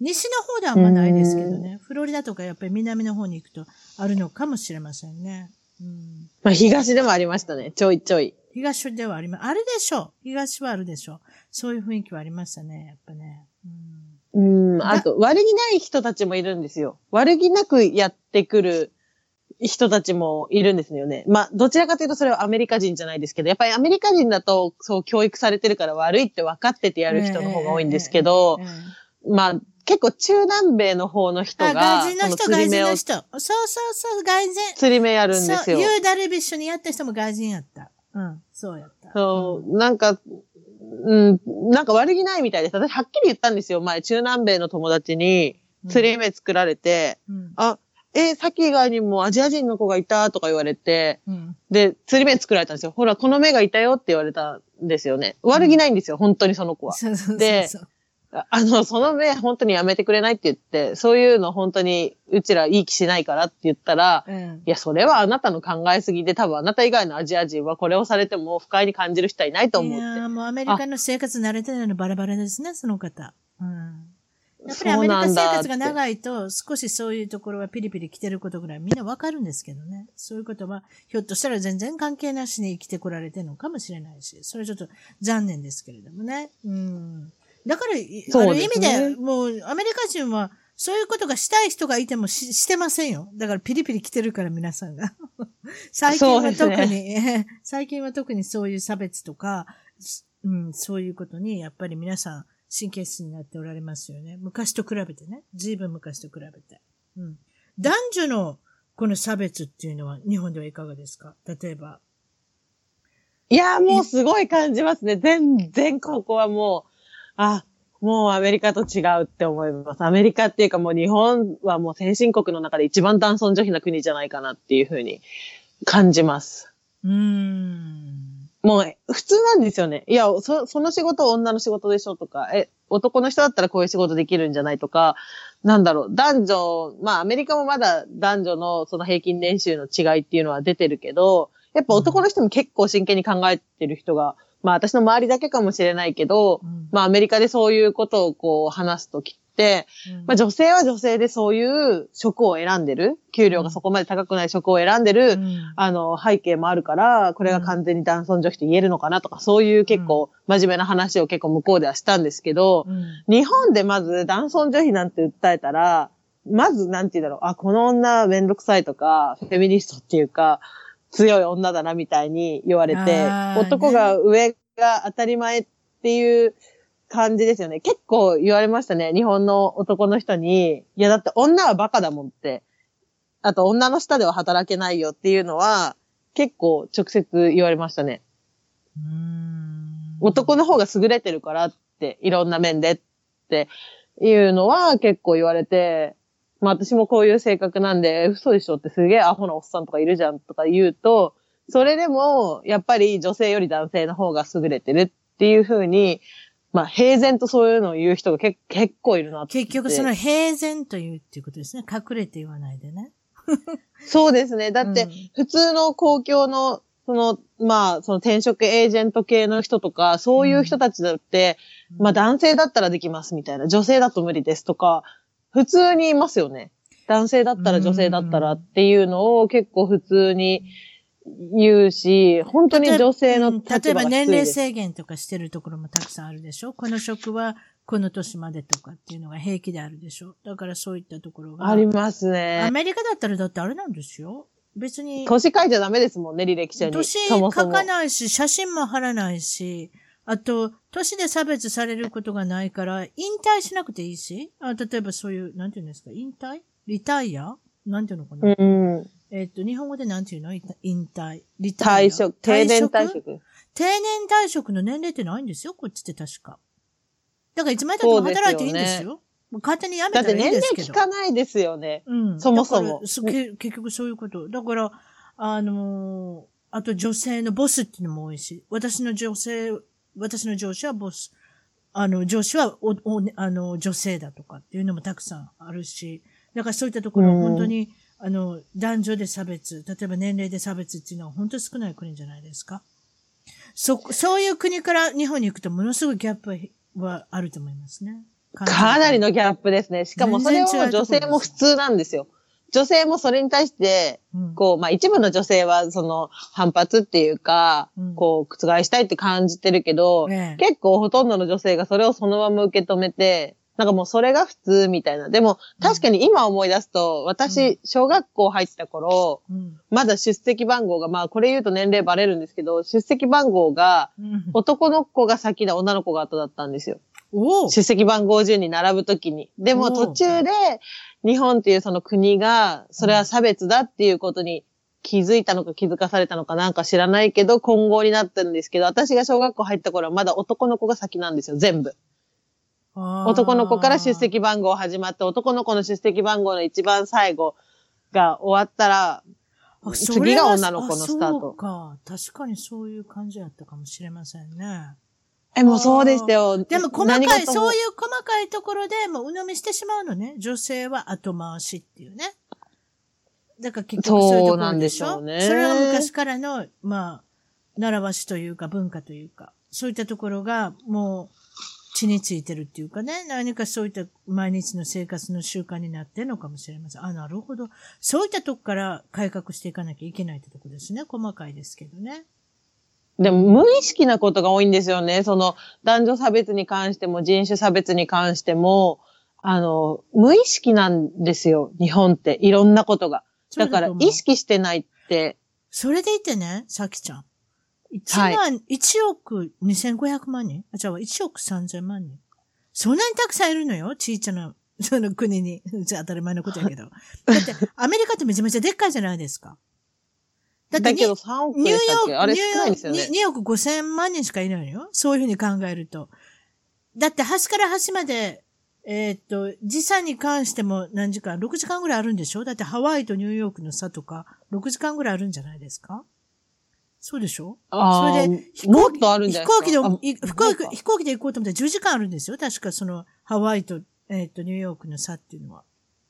西の方ではあんまないですけどね。フロリリダとかやっぱり南の方に行くとあるのかもしれませんね。うん、まあ、東でもありましたね。ちょいちょい。東ではあります。あるでしょう。東はあるでしょう。そういう雰囲気はありましたね。やっぱね。うんうん。あと、悪気ない人たちもいるんですよ。悪気なくやってくる人たちもいるんですよね。まあ、どちらかというとそれはアメリカ人じゃないですけど、やっぱりアメリカ人だと、そう教育されてるから悪いって分かっててやる人の方が多いんですけど、まあ、結構中南米の方の人あ、が、外人の人、外人の、人。そうそうそう、外人。釣り目やるんですそう、よ。ユーダルビッシュにやった人も外人やった。うん、そうやった。そう、なんか、うん、なんか悪気ないみたいです。私はっきり言ったんですよ。前、中南米の友達に釣り目作られて、うん。あ、えさっき以外にもアジア人の子がいたとか言われて、うん。で、釣り目作られたんですよ。ほら、この目がいたよって言われたんですよね。悪気ないんですよ、本当にその子は。そうそうそうでそう。あ *laughs* あの、その目本当にやめてくれないって言って、そういうの本当にうちらいい気しないからって言ったら、うんい。や、それはあなたの考えすぎで、多分あなた以外のアジア人はこれをされても不快に感じる人はいないと思う。いやーもうアメリカの生活慣れてないのバラバラですね、その方。うん。やっぱりアメリカ生活が長いと、少しそういうところはピリピリ来てることぐらいみんなわかるんですけどね。そういうことは、ひょっとしたら全然関係なしに生きてこられてるのかもしれないし、それはちょっと残念ですけれどもね。うん。だから、いある意そうですね味で、もうアメリカ人は、そういうことがしたい人がいてもししてませんよ。だからピリピリ来てるから皆さんが。*laughs* 最近は特に、*laughs* 最近は特にそういう差別とか、うん、そういうことにやっぱり皆さん神経質になっておられますよね。昔と比べてね。ずいぶん昔と比べて。うん。男女のこの差別っていうのは日本ではいかがですか？例えば。いや、もうすごい感じますね。全然ここはもう、あ、もうアメリカと違うって思います。アメリカっていうかもう日本はもう先進国の中で一番男尊女卑な国じゃないかなっていうふうに感じます。うーん。もう普通なんですよね。いや、そその仕事は女の仕事でしょとか、え、男の人だったらこういう仕事できるんじゃないとか、なんだろう、男女、まあアメリカもまだ男女のその平均年収の違いっていうのは出てるけど、やっぱ男の人も結構真剣に考えてる人が、まあ私の周りだけかもしれないけど、うん。まあアメリカでそういうことをこう話すときって、うん。まあ女性は女性でそういう職を選んでる、給料がそこまで高くない職を選んでる、うん。あの、背景もあるから、これが完全に男尊女卑と言えるのかなとか、そういう結構真面目な話を結構向こうではしたんですけど、うん。日本でまず男尊女卑なんて訴えたら、まずなんて言うんだろう、あ、この女めんどくさいとか、フェミニストっていうか、強い女だなみたいに言われて男が上が当たり前っていう感じですよね。結構言われましたね。日本の男の人に、いやだって女はバカだもんって。あと女の下では働けないよっていうのは、結構直接言われましたね。うん男の方が優れてるからって、いろんな面でっていうのは結構言われて、まあ私もこういう性格なんで、*laughs* 嘘でしょってすげえアホなおっさんとかいるじゃんとか言うと、それでも、やっぱり女性より男性の方が優れてるっていうふうに、まあ平然とそういうのを言う人が結結構いるなって。結局その平然というっていうことですね。隠れて言わないでね。*laughs* そうですね。だってうん、普通の公共の、その、まあ、その転職エージェント系の人とか、そういう人たちだって、うんまあ男性だったらできますみたいな、女性だと無理ですとか、普通にいますよね。男性だったら女性だったらっていうのを結構普通に言うし、本当に女性の例えば。年齢制限とかしてるところもたくさんあるでしょ？この職はこの年までとかっていうのが平気であるでしょ？だからそういったところが。ありますアね。メリカだったらだってあれなんですよ。別に。年書いちゃダメですもんね、履歴書に。年書かないし、写真も貼らないし、あと、年で差別されることがないから、引退しなくていいし、あ例えばそういう、なんていうんですか、引退？リタイア？なんていうのかな、うん。えっと、日本語でなんていうの？い引退リタイア退職、定年退職？定年退職の年齢ってないんですよ、こっちって確か。だからいつまでたっても働いていいんですよ。もう勝手に辞めたらいいだって年ですけど。齢聞かないですよね。うん。そもそも結局そういうこと。だから、あのーあと女性のボスっていうのも多いし、私の女性、私の上司はボス、あの、上司はお、お、あの、女性だとかっていうのもたくさんあるし、だからそういったところ、うん本当に、あの、男女で差別、例えば年齢で差別っていうのは本当に少ない国じゃないですか。そ、そういう国から日本に行くとものすごいギャップはあると思いますね。かなりのギャップですね。しかもそれを全然違うところ女性も普通なんですよ。女性もそれに対して、うん。こう、まあ一部の女性はその反発っていうか、うん。こう、覆したいって感じてるけど、ええ。結構ほとんどの女性がそれをそのまま受け止めて、なんかもうそれが普通みたいな。でも、確かに今思い出すと、私、小学校入った頃、うん。まだ出席番号が、まあこれ言うと年齢バレるんですけど、出席番号が、うん。男の子が先で女の子が後だったんですよ。出席番号順に並ぶときに。でも途中で日本っていうその国が、それは差別だっていうことに気づいたのか気づかされたのかなんか知らないけど、混合になったんですけど、私が小学校入った頃はまだ男の子が先なんですよ、全部。男の子から出席番号始まって、男の子の出席番号の一番最後が終わったら、あ次が女の子のスタートあそうか。確かにそういう感じだったかもしれませんね。え、もうそうでしたよ。でも細何かい、そういう細かいところでもう鵜呑みしてしまうのね。女性は後回しっていうね。だから結局そういうところでしょそうなんでしょうねそれは昔からの、まあ、習わしというか文化というか、そういったところがもう血についてるっていうかね、何かそういった毎日の生活の習慣になってるのかもしれません。あ、なるほど。そういったとこから改革していかなきゃいけないってとこですね。細かいですけどね。でも無意識なことが多いんですよね。その男女差別に関しても人種差別に関しても、あの、無意識なんですよ。日本って。いろんなことが。だから意識してないって、それでいてね、さきちゃん。1万、1億2500万人？あ、じゃあ1億3000万人。そんなにたくさんいるのよ、ちいちゃな、その国に。*laughs* じゃあ当たり前のことやけど。*laughs* だって、アメリカってめちゃめちゃでっかいじゃないですか。だってに、だけど3億ニューヨでしたっけ？ーク、あれニューヨーク少ないですよね。2億5千万人しかいないのよ。そういうふうに考えると。だって端から端まで、えーっと、時差に関しても何時間 ?6 時間ぐらいあるんでしょ？だってハワイとニューヨークの差とか、6時間ぐらいあるんじゃないですか？そうでしょ？あーそれで、飛もっ行機とあるんじゃないですか？飛行あ機で、飛行機で行こうと思ったら10時間あるんですよ。確かその、ハワイと、えーっと、ニューヨークの差っていうのは。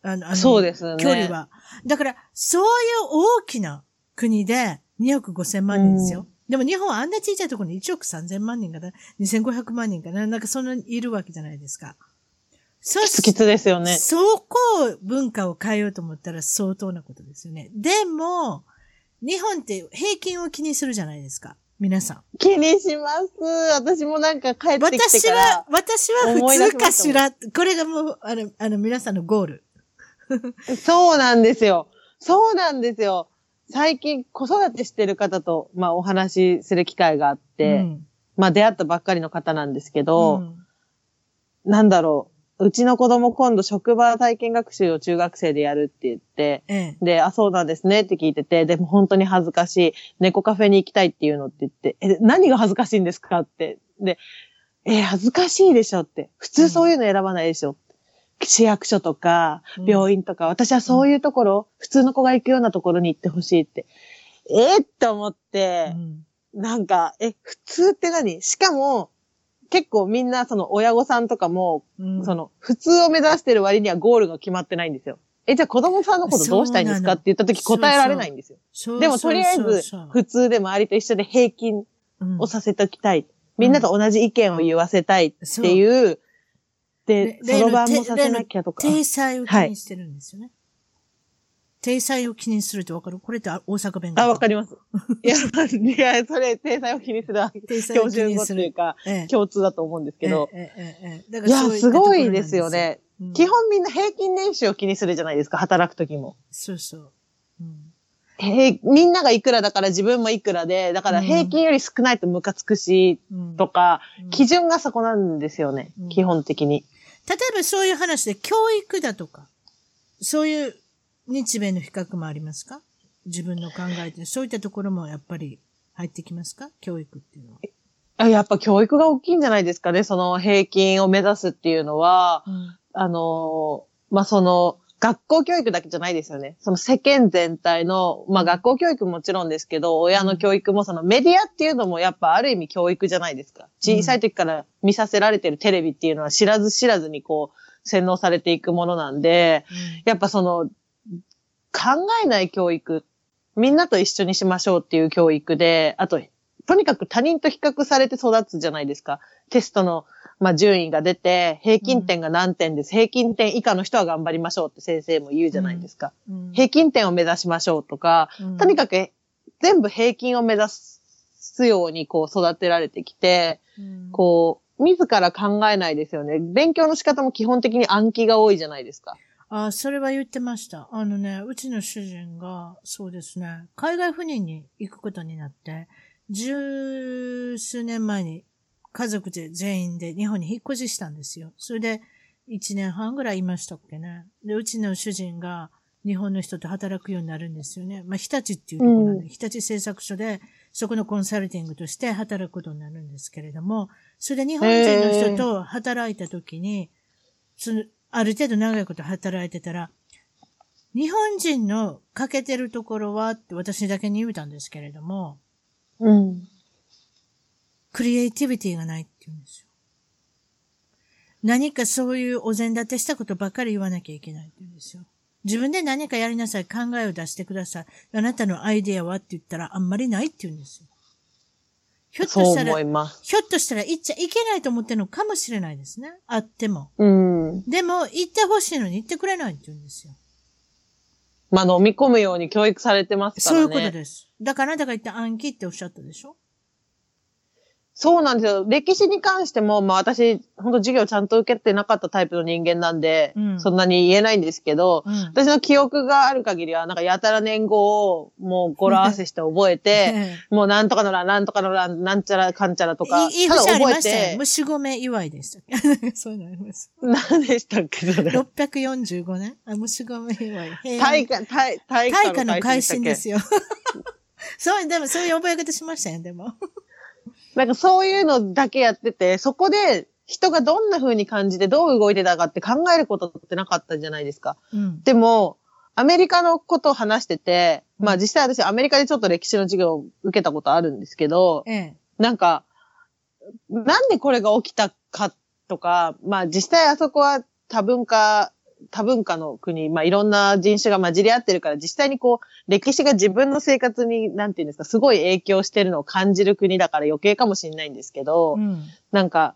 あの、あのそうですね距離は。だから、そういう大きな国で2億5千万人ですよ。でも日本はあんな小さいところに1億3千万人かな、2500万人かな、なんかそんなにいるわけじゃないですか。そキツキツですよね。そこを文化を変えようと思ったら相当なことですよね。でも、日本って平均を気にするじゃないですか。皆さん。気にします。私もなんか帰ってきて私はから、、私は思い出し普通かしら。これがもう、あの、あの、皆さんのゴール。そうなんですよ。そうなんですよ。最近子育てしてる方と、まあお話しする機会があって、うんまあ出会ったばっかりの方なんですけど、うんなんだろう。うちの子供今度職場体験学習を中学生でやるって言って、ええ。で、あ、そうなんですねって聞いてて、でも本当に恥ずかしい。猫カフェに行きたいっていうのって言って、え、何が恥ずかしいんですかって。で、え、恥ずかしいでしょって。普通そういうの選ばないでしょ。市役所とか、うん。病院とか、私はそういうところ、普通の子が行くようなところに行ってほしいって。えーって思って、うん。なんか、え、普通って何？しかも、結構みんなその親御さんとかも、うん。その、普通を目指してる割にはゴールが決まってないんですよ。え、じゃあ子供さんのことどうしたいんですか？って言った時答えられないんですよ。そうでもとりあえずそうそう、普通で周りと一緒で平均うん。をさせときたい。みんなと同じ意見を言わせたいっていう、で、例そろばんもさせなきゃとか。体裁を気にしてるんですよね。体裁を気にするってわかる？これってあ大阪弁あ、わかりります。いや、いや、それ、体裁を気にする体裁を標準語気にする。っていうか、ええ共通だと思うんですけど。いや、すごいですよね。うん基本みんな平均年収を気にするじゃないですか、働く時も。そうそう。うんへみんながいくらだから自分もいくらで、だから平均より少ないとムカつくし、うんとか、うん基準がそこなんですよね、うん基本的に。例えばそういう話で教育だとか、そういう日米の比較もありますか？自分の考えて、そういったところもやっぱり入ってきますか？教育っていうのは。あやっぱ教育が大きいんじゃないですかね、その平均を目指すっていうのは、うん。あのーまあ、その、学校教育だけじゃないですよね。その世間全体の、まあ、学校教育もちろんですけど、親の教育もそのメディアっていうのもやっぱある意味教育じゃないですか。小さい時から見させられてるテレビっていうのは知らず知らずにこう、洗脳されていくものなんで、やっぱその、考えない教育、みんなと一緒にしましょうっていう教育で、あと、とにかく他人と比較されて育つじゃないですか。テストのまあ順位が出て、平均点が何点です。平均点以下の人は頑張りましょうって先生も言うじゃないですか。うん平均点を目指しましょうとか、うんとにかく全部平均を目指すようにこう育てられてきて、うんこう、自ら考えないですよね。勉強の仕方も基本的に暗記が多いじゃないですか。あ、それは言ってました。あのね、うちの主人が、そうですね、海外赴任に行くことになって、十数年前に家族で全員で日本に引っ越ししたんですよ。それで、一年半ぐらいいましたっけね。で、うちの主人が日本の人と働くようになるんですよね。まあ、日立っていうところなんで、うん日立製作所で、そこのコンサルティングとして働くことになるんですけれども、それで日本人の人と働いたときに、その、ある程度長いこと働いてたら、日本人の欠けてるところはって私だけに言うたんですけれども、うん。クリエイティビティがないって言うんですよ。何かそういうお膳立てしたことばっかり言わなきゃいけないって言うんですよ。自分で何かやりなさい、考えを出してください。あなたのアイデアはって言ったらあんまりないって言うんですよ。ひょっとしたら。ひょっとしたら言っちゃいけないと思ってるのかもしれないですね。あっても。うん。でも、言ってほしいのに言ってくれないって言うんですよ。まあ飲み込むように教育されてますからね。そういうことです。だからあなたが言った暗記っておっしゃったでしょそうなんですよ。歴史に関しても、まあ私、本当授業ちゃんと受けてなかったタイプの人間なんで、うんそんなに言えないんですけど、うん。私の記憶がある限りは、なんかやたら年号をもう語呂合わせして覚えて、*laughs* もうなんとかのら、なんとかのら、なんちゃらかんちゃらとか、いい節ありましたよ。て、虫米祝いでしたっけ *laughs* そういうのあります。何でしたっけ、それ？645年？あ、虫米祝い。大化、大、化の改新ですよ。*laughs* そう、でもそういう覚え方しましたよ、でも。なんかそういうのだけやってて、そこで人がどんな風に感じてどう動いてたかって考えることってなかったじゃないですか。うん。でも、アメリカのことを話してて、まあ実際私アメリカでちょっと歴史の授業を受けたことあるんですけど、ええ。なんか、なんでこれが起きたかとか、まあ実際あそこは多文化、多文化の国、まあいろんな人種が混じり合ってるから、実際にこう、歴史が自分の生活に、なんていうんですか、すごい影響してるのを感じる国だから余計かもしれないんですけど、うん。なんか、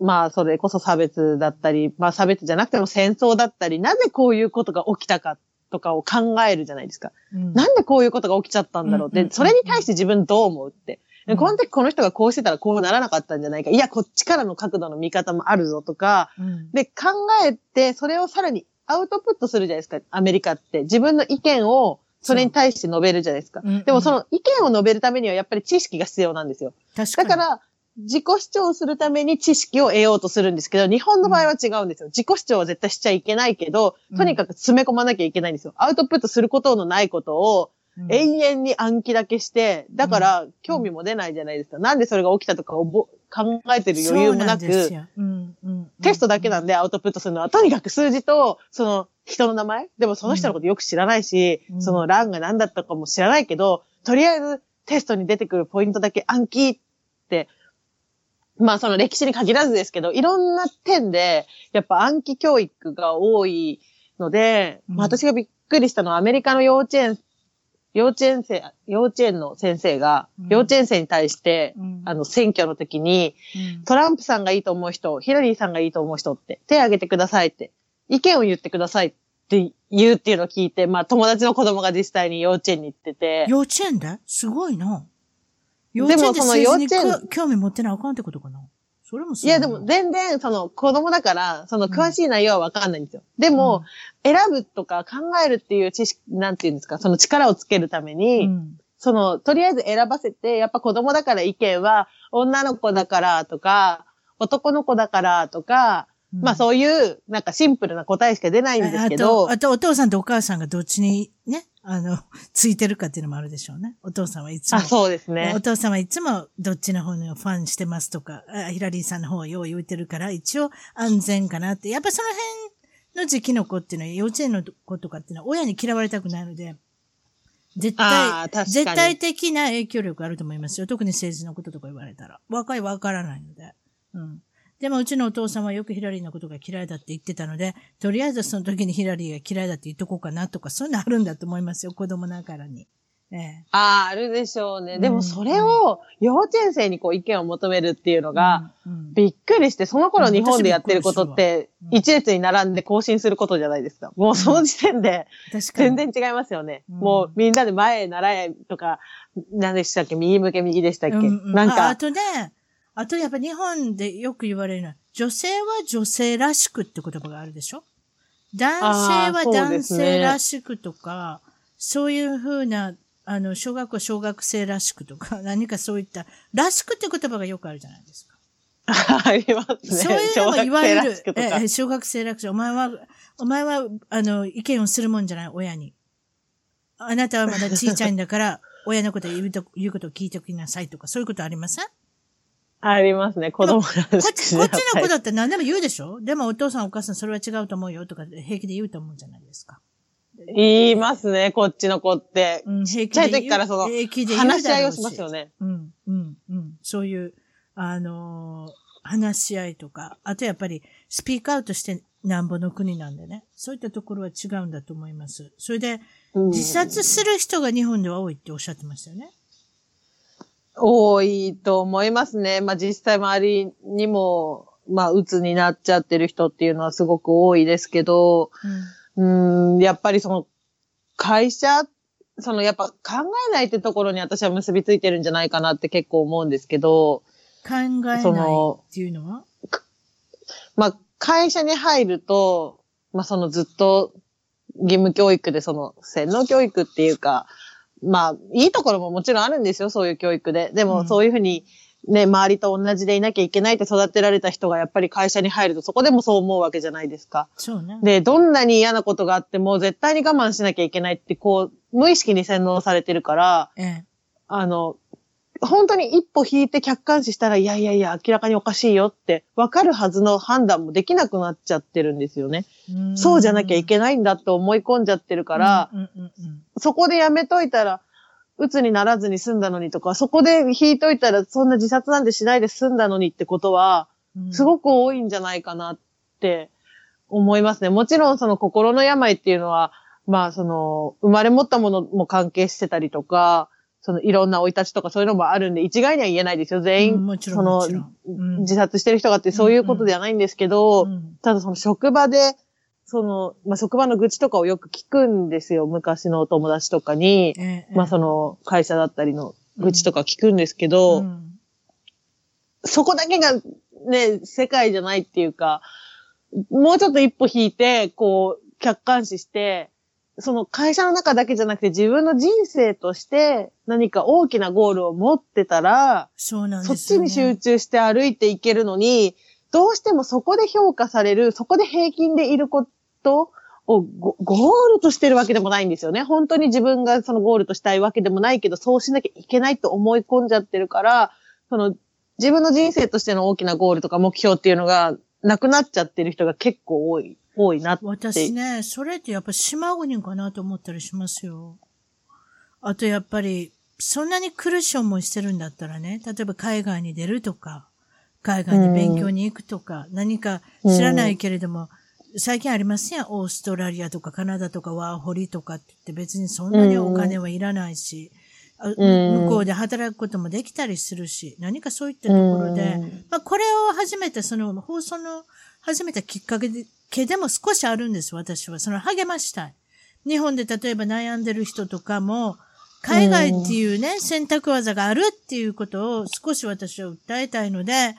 まあ、それこそ差別だったり、まあ差別じゃなくても戦争だったり、なぜこういうことが起きたかとかを考えるじゃないですか。うんなんでこういうことが起きちゃったんだろうって、それに対して自分どう思うって。うんこの時この人がこうしてたらこうならなかったんじゃないか。いや、こっちからの角度の見方もあるぞとか、うん。で、考えて、それをさらにアウトプットするじゃないですか、アメリカって。自分の意見をそれに対して述べるじゃないですか。うんうんでもその意見を述べるためにはやっぱり知識が必要なんですよ。確かに。だから、自己主張するために知識を得ようとするんですけど、日本の場合は違うんですよ。自己主張は絶対しちゃいけないけど、とにかく詰め込まなきゃいけないんですよ。アウトプットすることのないことをうん。永遠に暗記だけして、だから興味も出ないじゃないですか。なんでそれが起きたとかをぼ考えてる余裕もなくテストだけなんでアウトプットするのは、とにかく数字と、その人の名前。でもその人のことよく知らないし、うん。その欄が何だったかも知らないけど、とりあえずテストに出てくるポイントだけ暗記って、まあその歴史に限らずですけど、いろんな点で、やっぱ暗記教育が多いので、うん。まあ私がびっくりしたのはアメリカの幼稚園、幼稚園生、幼稚園の先生がうん、幼稚園生に対して、うん。あの選挙の時に、うん。トランプさんがいいと思う人、ヒラリーさんがいいと思う人って、手挙げてくださいって、意見を言ってくださいって言うっていうのを聞いて、まあ友達の子供が実際に幼稚園に行ってて、幼稚園で？すごいな。幼でも稚園でその幼稚園興味持ってなあかんってことかな。それもいやでも全然その子供だから、その詳しい内容はわかんないんですよ。でも、選ぶとか考えるっていう知識、なんていうんですか、その力をつけるために、うん。その、とりあえず選ばせて、やっぱ子供だから意見は、女の子だからとか、男の子だからとか、うん。まあそういう、なんかシンプルな答えしか出ないんですけど、あと、あとお父さんとお母さんがどっちにね、あの、*laughs* ついてるかっていうのもあるでしょうね。お父さんはいつも。あ、そうですねお。父さんはいつもどっちの方のファンしてますとか、あヒラリーさんの方をよう言うてるから、一応安全かなって。やっぱその辺の時期の子っていうのは、幼稚園の子とかっていうのは親に嫌われたくないので、絶対、に絶対的な影響力あると思いますよ。特に政治のこととか言われたら。若いわからないので。うん。でもうちのお父さんはよくヒラリーのことが嫌いだって言ってたので、とりあえずその時にヒラリーが嫌いだって言っとこうかなとか、そういうのあるんだと思いますよ。子供ながらに。ええ。ああ、あるでしょうね。でうんもそれを幼稚園生にこう意見を求めるっていうのが、びっくりして、その頃うん日本でやってることって一列に並んで更新することじゃないですか。もうその時点で。全然違いますよね。うんもうみんなで前へ習えとか、何でしたっけ？右向け右でしたっけ、なんか、ああとね、あとやっぱ日本でよく言われるのは、女性は女性らしくって言葉があるでしょ？男性は男性らしくとか、そういうふうな、あの、小学校小学生らしくとか、*laughs* 何かそういった、らしくって言葉がよくあるじゃないですか。ありますね。そういうのも言われる小学生らしく。とかええ小学生らしく。お前は、お前は、あの、意見をするもんじゃない、親に。あなたはまだ小さいんだから、親のこと言うと、言うことを聞いておきなさいとか、そういうことありません？ありますね。子供らしくこっち、こっちの子だっって何でも言うでしょ？でもお父さんお母さんそれは違うと思うよとか平気で言うと思うじゃないですか？言いますね、こっちの子って。うん、平ちっちゃい時からその平気で話し合いをしますよね。うん、うん、うん。そういう、あのー話し合いとか、あとやっぱりスピークアウトしてなんぼの国なんでね。そういったところは違うんだと思います。それで、うん自殺する人が日本では多いっておっしゃってましたよね。多いと思いますね。まあ実際周りにも、まあ鬱になっちゃってる人っていうのはすごく多いですけど、うん。ん、やっぱりその会社、そのやっぱ考えないってところに私は結びついてるんじゃないかなって結構思うんですけど、考えないっていうのは？まあ会社に入ると、まあそのずっと義務教育でその洗脳教育っていうか、まあいいところももちろんあるんですよ、そういう教育で。でうんもそういうふうにね、周りと同じでいなきゃいけないって育てられた人がやっぱり会社に入るとそこでもそう思うわけじゃないですか。そうね。で、どんなに嫌なことがあっても絶対に我慢しなきゃいけないってこう、無意識に洗脳されてるから、ええ。あの、本当に一歩引いて客観視したら、いやいやいや、明らかにおかしいよって、わかるはずの判断もできなくなっちゃってるんですよね。んそうじゃなきゃいけないんだって思い込んじゃってるから、そこでやめといたら、鬱にならずに済んだのにとか、そこで引いといたら、そんな自殺なんてしないで済んだのにってことは、うんすごく多いんじゃないかなって思いますね。もちろんその心の病っていうのは、まあその、生まれ持ったものも関係してたりとか、そのいろんな生い立ちとかそういうのもあるんで、一概には言えないですよ。全員、うんその自殺してる人がってそういうことではないんですけど、うんただその職場で、その、まあ職場の愚痴とかをよく聞くんですよ。昔のお友達とかに、ええ。まあその会社だったりの愚痴とか聞くんですけど、うんそこだけがね、世界じゃないっていうか、もうちょっと一歩引いて、こう、客観視して、その会社の中だけじゃなくて自分の人生として何か大きなゴールを持ってたら、そうなんそっですよ、ね。ちに集中して歩いていけるのに、どうしてもそこで評価される、そこで平均でいることをゴゴールとしてるわけでもないんですよね。本当に自分がそのゴールとしたいわけでもないけど、そうしなきゃいけないと思い込んじゃってるから、その自分の人生としての大きなゴールとか目標っていうのがなくなっちゃってる人が結構多い、多いなって。私ね、それってやっぱ島国かなと思ったりしますよ。あとやっぱり、そんなに苦しい思いしてるんだったらね、例えば海外に出るとか、海外に勉強に行くとか、何か知らないけれども、最近ありますやん、オーストラリアとかカナダとかワーホリとかって言って別にそんなにお金はいらないし、あん向こうで働くこともできたりするし、何かそういったところで、うんまあ、これを始めた、その放送の始めたきっかけでけでも少しあるんです、私は。その励ましたい。日本で例えば悩んでる人とかも、海外っていうね、選択技があるっていうことを少し私は訴えたいので、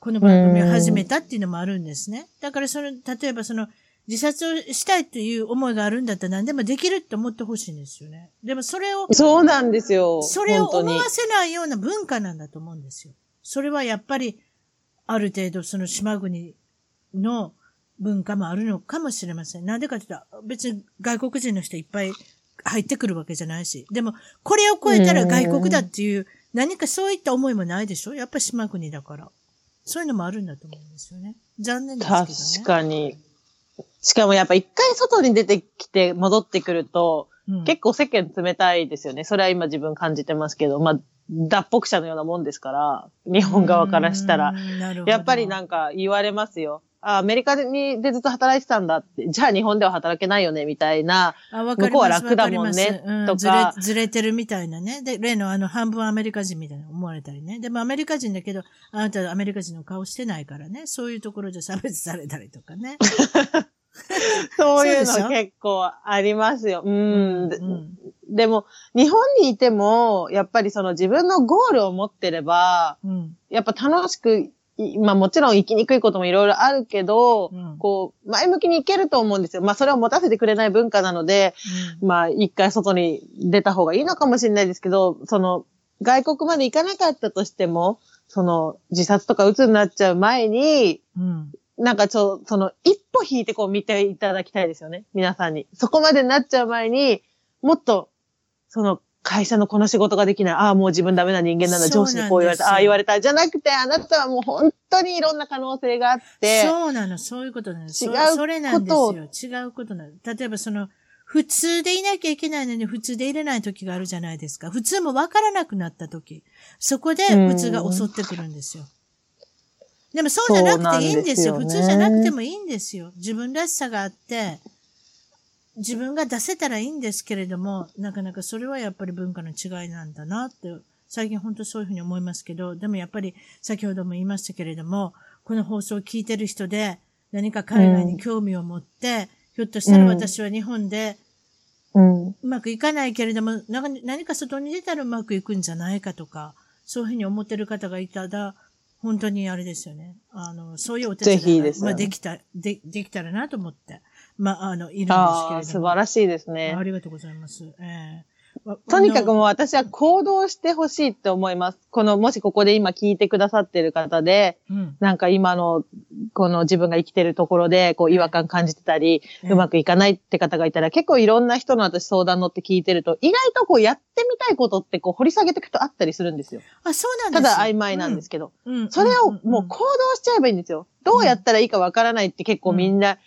この番組を始めたっていうのもあるんですね。だからその、例えばその、自殺をしたいという思いがあるんだったら何でもできるって思ってほしいんですよね。でもそれを、そうなんですよ。それを思わせないような文化なんだと思うんですよ。それはやっぱり、ある程度その島国の文化もあるのかもしれません。なんでかって言ったら、別に外国人の人いっぱい入ってくるわけじゃないし。でも、これを超えたら外国だっていう、何かそういった思いもないでしょ？やっぱり島国だから。そういうのもあるんだと思うんですよね。残念ですけどね。確かに。しかもやっぱ一回外に出てきて戻ってくると、うん結構世間冷たいですよね。それは今自分感じてますけど、まあ、脱北者のようなもんですから、日本側からしたら。やっぱりなんか言われますよ。あアメリカにでずっと働いてたんだって、じゃあ日本では働けないよね、みたいな。あ、わかり。向こうは楽だもんねうんとかずれ、ずれてるみたいなね。で、例のあの、半分アメリカ人みたいな思われたりね。でもアメリカ人だけど、あなたはアメリカ人の顔してないからね。そういうところで差別されたりとかね。*laughs* そういうの結構ありますよ。うん。でうんでも、日本にいても、やっぱりその自分のゴールを持ってれば、うん。やっぱ楽しくい、まあもちろん生きにくいこともいろいろあるけど、うんこう、前向きにいけると思うんですよ。まあそれを持たせてくれない文化なので、まあ一回外に出た方がいいのかもしれないですけど、その、外国まで行かなかったとしても、その、自殺とか鬱になっちゃう前に、うん。なんかちょ、その、一歩引いてこう見ていただきたいですよね。皆さんに。そこまでなっちゃう前に、もっと、その、会社のこの仕事ができない。ああ、もう自分ダメな人間なんだ。上司にこう言われた。ああ、言われた。じゃなくて、あなたはもう本当にいろんな可能性があって、そうなの、そういうことなの。そ違うことをそれなんですよ。違うことなの。例えばその、普通でいなきゃいけないのに普通でいれない時があるじゃないですか。普通もわからなくなった時。そこで普通が襲ってくるんですよ。でもそうじゃなくていいんですよ。普通じゃなくてもいいんですよ。自分らしさがあって、自分が出せたらいいんですけれども、なかなかそれはやっぱり文化の違いなんだなって、最近本当そういうふうに思いますけど、でもやっぱり先ほども言いましたけれども、この放送を聞いてる人で何か海外に興味を持って、ひょっとしたら私は日本でうん。うまくいかないけれども、な何か外に出たらうまくいくんじゃないかとか、そういうふうに思ってる方がいたら、本当にあれですよね。あの、そういうお手伝いがねまあ、できた、で、できたらなと思って、まあ、あの、いるんですけれども。素晴らしいですねあ。りがとうございます。ええわとにかくもう私は行動してほしいって思います。この、もしここで今聞いてくださってる方で、うん。なんか今の、この自分が生きてるところで、こう違和感感じてたり、ええうまくいかないって方がいたら、結構いろんな人の私相談乗って聞いてると、意外とこうやってみたいことってこう掘り下げていくとあったりするんですよ。あ、そうなんですただ曖昧なんですけど。うん。うんそれをもううん行動しちゃえばいいんですよ。どうやったらいいかわからないって結構みんな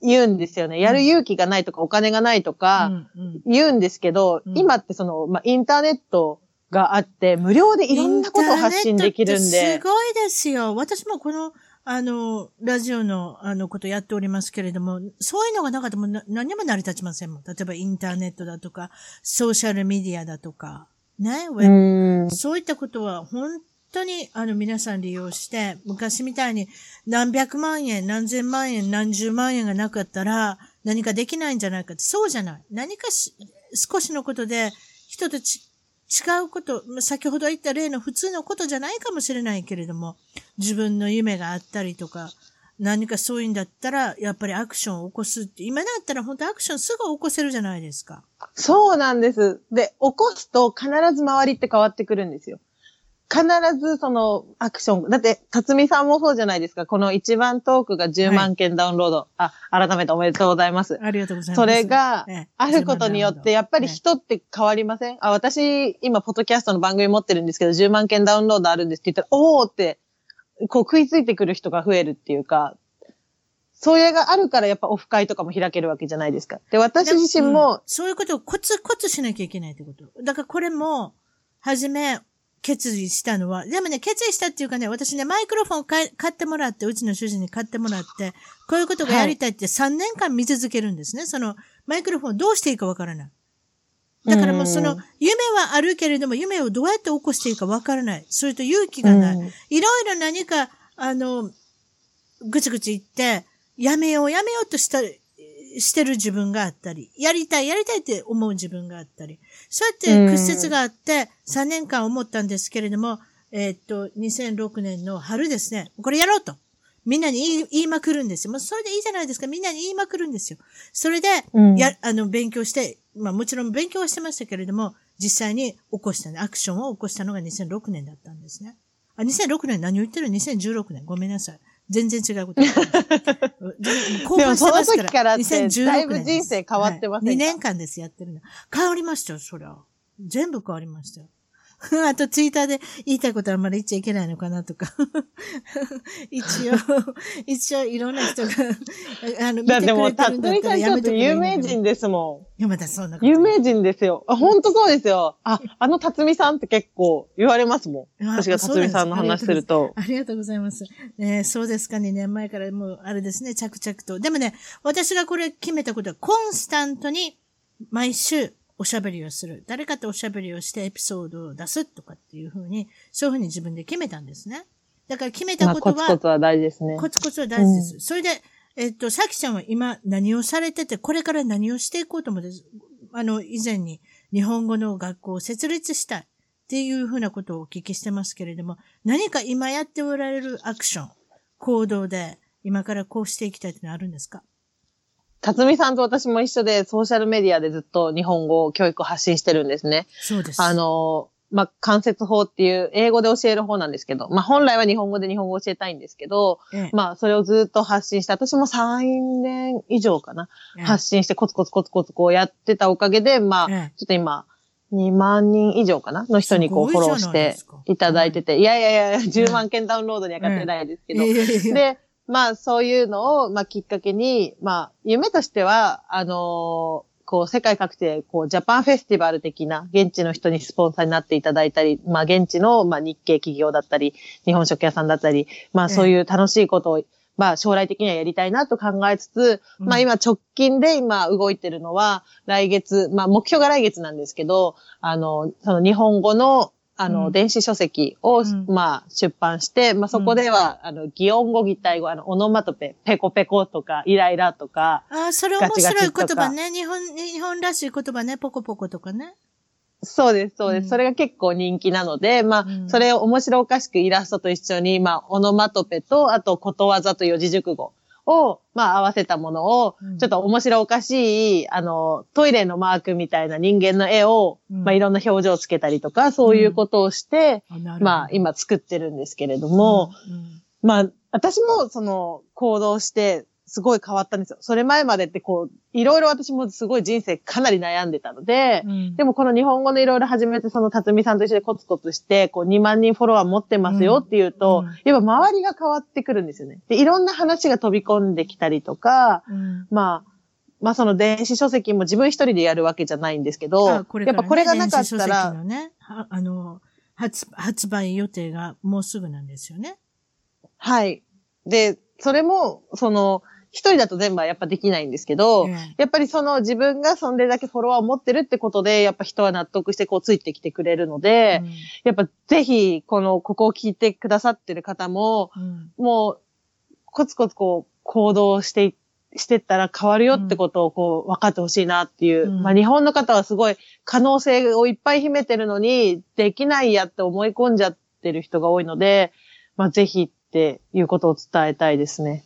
言うんですよね。やる勇気がないとかお金がないとか、うんうん言うんですけど、うん今ってその、まあ、インターネットがあって、無料でいろんなことを発信できるんです、ごいですよ。私もこの、あの、ラジオの、あの、ことやっておりますけれども、そういうのがなかったら何にも成り立ちませんもん。例えばインターネットだとか、ソーシャルメディアだとか、ね、ウェブうん。そういったことは本当にあの皆さん利用して、昔みたいに何百万円、何千万円、何十万円がなかったら何かできないんじゃないかって、そうじゃない。何かし少しのことで人とち違うこと、先ほど言った例の普通のことじゃないかもしれないけれども、自分の夢があったりとか、何かそういうんだったら、やっぱりアクションを起こすって、今だったら本当アクションすぐ起こせるじゃないですか。そうなんです。で、起こすと必ず周りって変わってくるんですよ。必ずそのアクション。だって、辰巳さんもそうじゃないですか。この一番トークが10万件ダウンロード。あ、改めておめでとうございます。ありがとうございます。それがええあることによって、やっぱり人って変わりません？あ、私、今、ポッドキャストの番組持ってるんですけど、10万件ダウンロードあるんですって言ったら、おーって、こう食いついてくる人が増えるっていうか、それがあるからやっぱオフ会とかも開けるわけじゃないですか。で、私自身うんも、そういうことをコツコツしなきゃいけないってこと。だからこれも、はじめ、決意したのは、でもね、決意したっていうかね、私ね、マイクロフォンを買ってもらって、うちの主人に買ってもらって、こういうことがやりたいって3年間見続けるんですね。その、マイクロフォンをどうしていいかわからない。だからもうそのうん、夢はあるけれども、夢をどうやって起こしていいかわからない。それと勇気がない。うんいろいろ何か、あの、ぐちぐち言って、やめようやめようとした、してる自分があったり、やりたいやりたいって思う自分があったり、そうやって屈折があって、3年間思ったんですけれども、えーっと、2006年の春ですね、これやろうと。みんなに言い言いまくるんですよ。もうそれでいいじゃないですか。みんなに言いまくるんですよ。それで、うんや、あの、勉強して、まあもちろん勉強はしてましたけれども、実際に起こしたね、アクションを起こしたのが2006年だったんですね。あ、2006年何を言ってる ?2016 年。ごめんなさい。全然違うこと言ってます。全興奮してますからって2016だいぶ人生変わってませんかはい、?2 年間です、やってるの。変わりましたよ、そりゃ。全部変わりましたよ。*laughs* あとツイッターで言いたいことはあんまり言っちゃいけないのかなとか。*laughs* 一応、*laughs* 一応いろんな人が、あの、見てくれてるんだったらやめ。でも、たつみさんちょっと有名人ですもいや、まだそんなこん。と有名人ですよ。あ、本当そうですよ。あ、あのたつみさんって結構言われますもん。あ私がたつみさんの話すると。ありがとうございます。えーそうですか、2年前からもう、あれですね、着々と。でもね、私がこれ決めたことは、コンスタントに毎週おしゃべりをする。誰かとおしゃべりをしてエピソードを出すとかっていうふうに、そういうふうに自分で決めたんですね。だから決めたまあ、ことは、コツコツは大事ですね。コツコツは大事です。それで、えっと、さきちゃんは今何をされてて、これから何をしていこうと思って、あの、以前に日本語の学校を設立したいっていうふうなことをお聞きしてますけれども、何か今やっておられるアクション、行動で、今からこうしていきたいってのはあるんですか？たつみさんと私も一緒でソーシャルメディアでずっと日本語教育を発信してるんですね。そうです。あの、まあ、関節法っていう英語で教える方なんですけど、まあ、本来は日本語で日本語を教えたいんですけど、ええ。まあ、それをずっと発信して、私も3年以上かな、ええ。発信してコツコツコツコツこうやってたおかげで、まあ、ええ。ちょっと今、2万人以上かなの人にこうフォローしていただいてて、いやいやいや、10万件ダウンロードには勝ってないですけど、で、まあそういうのを、まあきっかけに、まあ夢としては、あのーこう世界各地で、こうジャパンフェスティバル的な現地の人にスポンサーになっていただいたり、まあ現地の、まあ日系企業だったり、日本食屋さんだったり、まあそういう楽しいことを、まあ将来的にはやりたいなと考えつつ、うん。まあ今直近で今動いてるのは、来月、まあ目標が来月なんですけど、あの、その日本語の、あの、うん電子書籍を、うんまあ、出版して、まあ、そこでは、あの、擬音語、擬態語、あの、オノマトペ、ペコペコとか、イライラとか、ああ、それ面白い言葉ね。日本、日本らしい言葉ね。ポコポコとかね。そうです、そうです。うんそれが結構人気なので、まあ、うんそれを面白おかしくイラストと一緒に、まあ、オノマトペと、あと、ことわざと四字熟語を、まあ、合わせたものをうん、ちょっと面白おかしい、あの、トイレのマークみたいな人間の絵を、うん。まあ、いろんな表情をつけたりとか、そういうことをして、まあ、今作ってるんですけれども、まあ、私もその行動して、すごい変わったんですよ。それ前までってこう、いろいろ私もすごい人生かなり悩んでたので、うんでもこの日本語のいろいろ始めて、その辰巳さんと一緒にコツコツして、こう2万人フォロワー持ってますよっていうと、うんうんやっぱ周りが変わってくるんですよね。で、いろんな話が飛び込んできたりとか、うんまあ、まあその電子書籍も自分一人でやるわけじゃないんですけど、ねやっぱこれがなかったら、のね、はあの、発、発売予定がもうすぐなんですよね。はい。で、それも、その、一人だと全部はやっぱできないんですけど、ええやっぱりその自分がそんでだけフォロワーを持ってるってことで、やっぱ人は納得してこうついてきてくれるので、うんやっぱぜひ、この、ここを聞いてくださってる方も、うんもう、コツコツこう、行動してい、してったら変わるよってことをこう、分かってほしいなっていう。うんまあ日本の方はすごい可能性をいっぱい秘めてるのに、できないやって思い込んじゃってる人が多いので、まあぜひっていうことを伝えたいですね。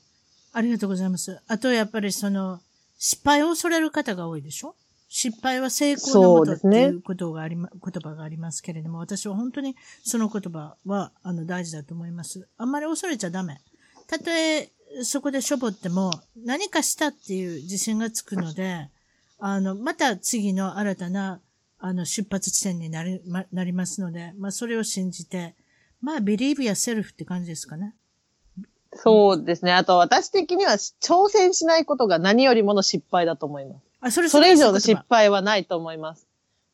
ありがとうございます。あと、やっぱりその、失敗を恐れる方が多いでしょ？失敗は成功のもとっていうことがありま、言葉がありますけれども、私は本当にその言葉は、あの、大事だと思います。あんまり恐れちゃダメ。たとえ、そこでしょぼっても、何かしたっていう自信がつくので、あの、また次の新たな、あの、出発地点になり、ま、なりますので、まあ、それを信じて、まあ、believe yourself って感じですかね。そうですね。あと私的には挑戦しないことが何よりもの失敗だと思います。あ、それそれ以上の失敗はないと思います。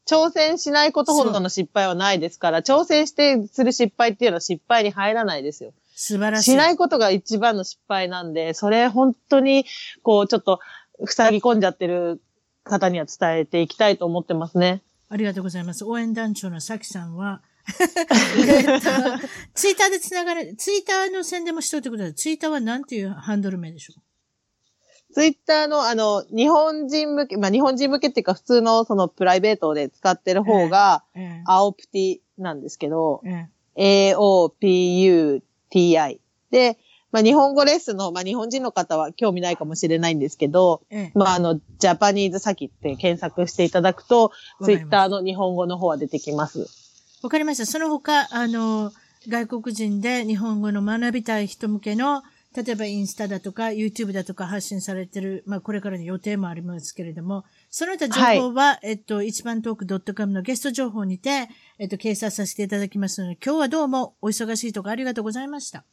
挑戦しないことほどの失敗はないですから、挑戦してする失敗っていうのは失敗に入らないですよ。素晴らしい。しないことが一番の失敗なんで、それ本当に、こう、ちょっと、塞ぎ込んじゃってる方には伝えていきたいと思ってますね。ありがとうございます。応援団長のさきさんは、*laughs* えっと、ツイッターでつながれ、ツイッターの宣伝もしといてください。ツイッターは何ていうハンドル名でしょツイッターの、あの、日本人向け、まあ、日本人向けっていうか、普通のそのプライベートで使ってる方が、青プティなんですけど、ええ AOPUTI。で、まあ、日本語レッスンの、まあ、日本人の方は興味ないかもしれないんですけど、まあ、あの、ジャパニーズサキって検索していただくと、ツイッターの日本語の方は出てきます。わかりました。その他、あの、外国人で日本語の学びたい人向けの例えばインスタだとか YouTube だとか発信されてる、まあこれからの予定もありますけれども、その他情報は、えっと、一番トーク .com のゲスト情報にて、えっと、掲載させていただきますので、今日はどうもお忙しいところありがとうございました。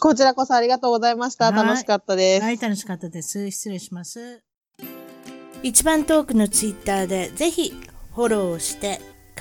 こちらこそありがとうございました。はい楽しかったです。はい、楽しかったです。失礼します。一番トークのツイッターでぜひフォローをして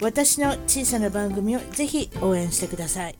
私の小さな番組をぜひ応援してください。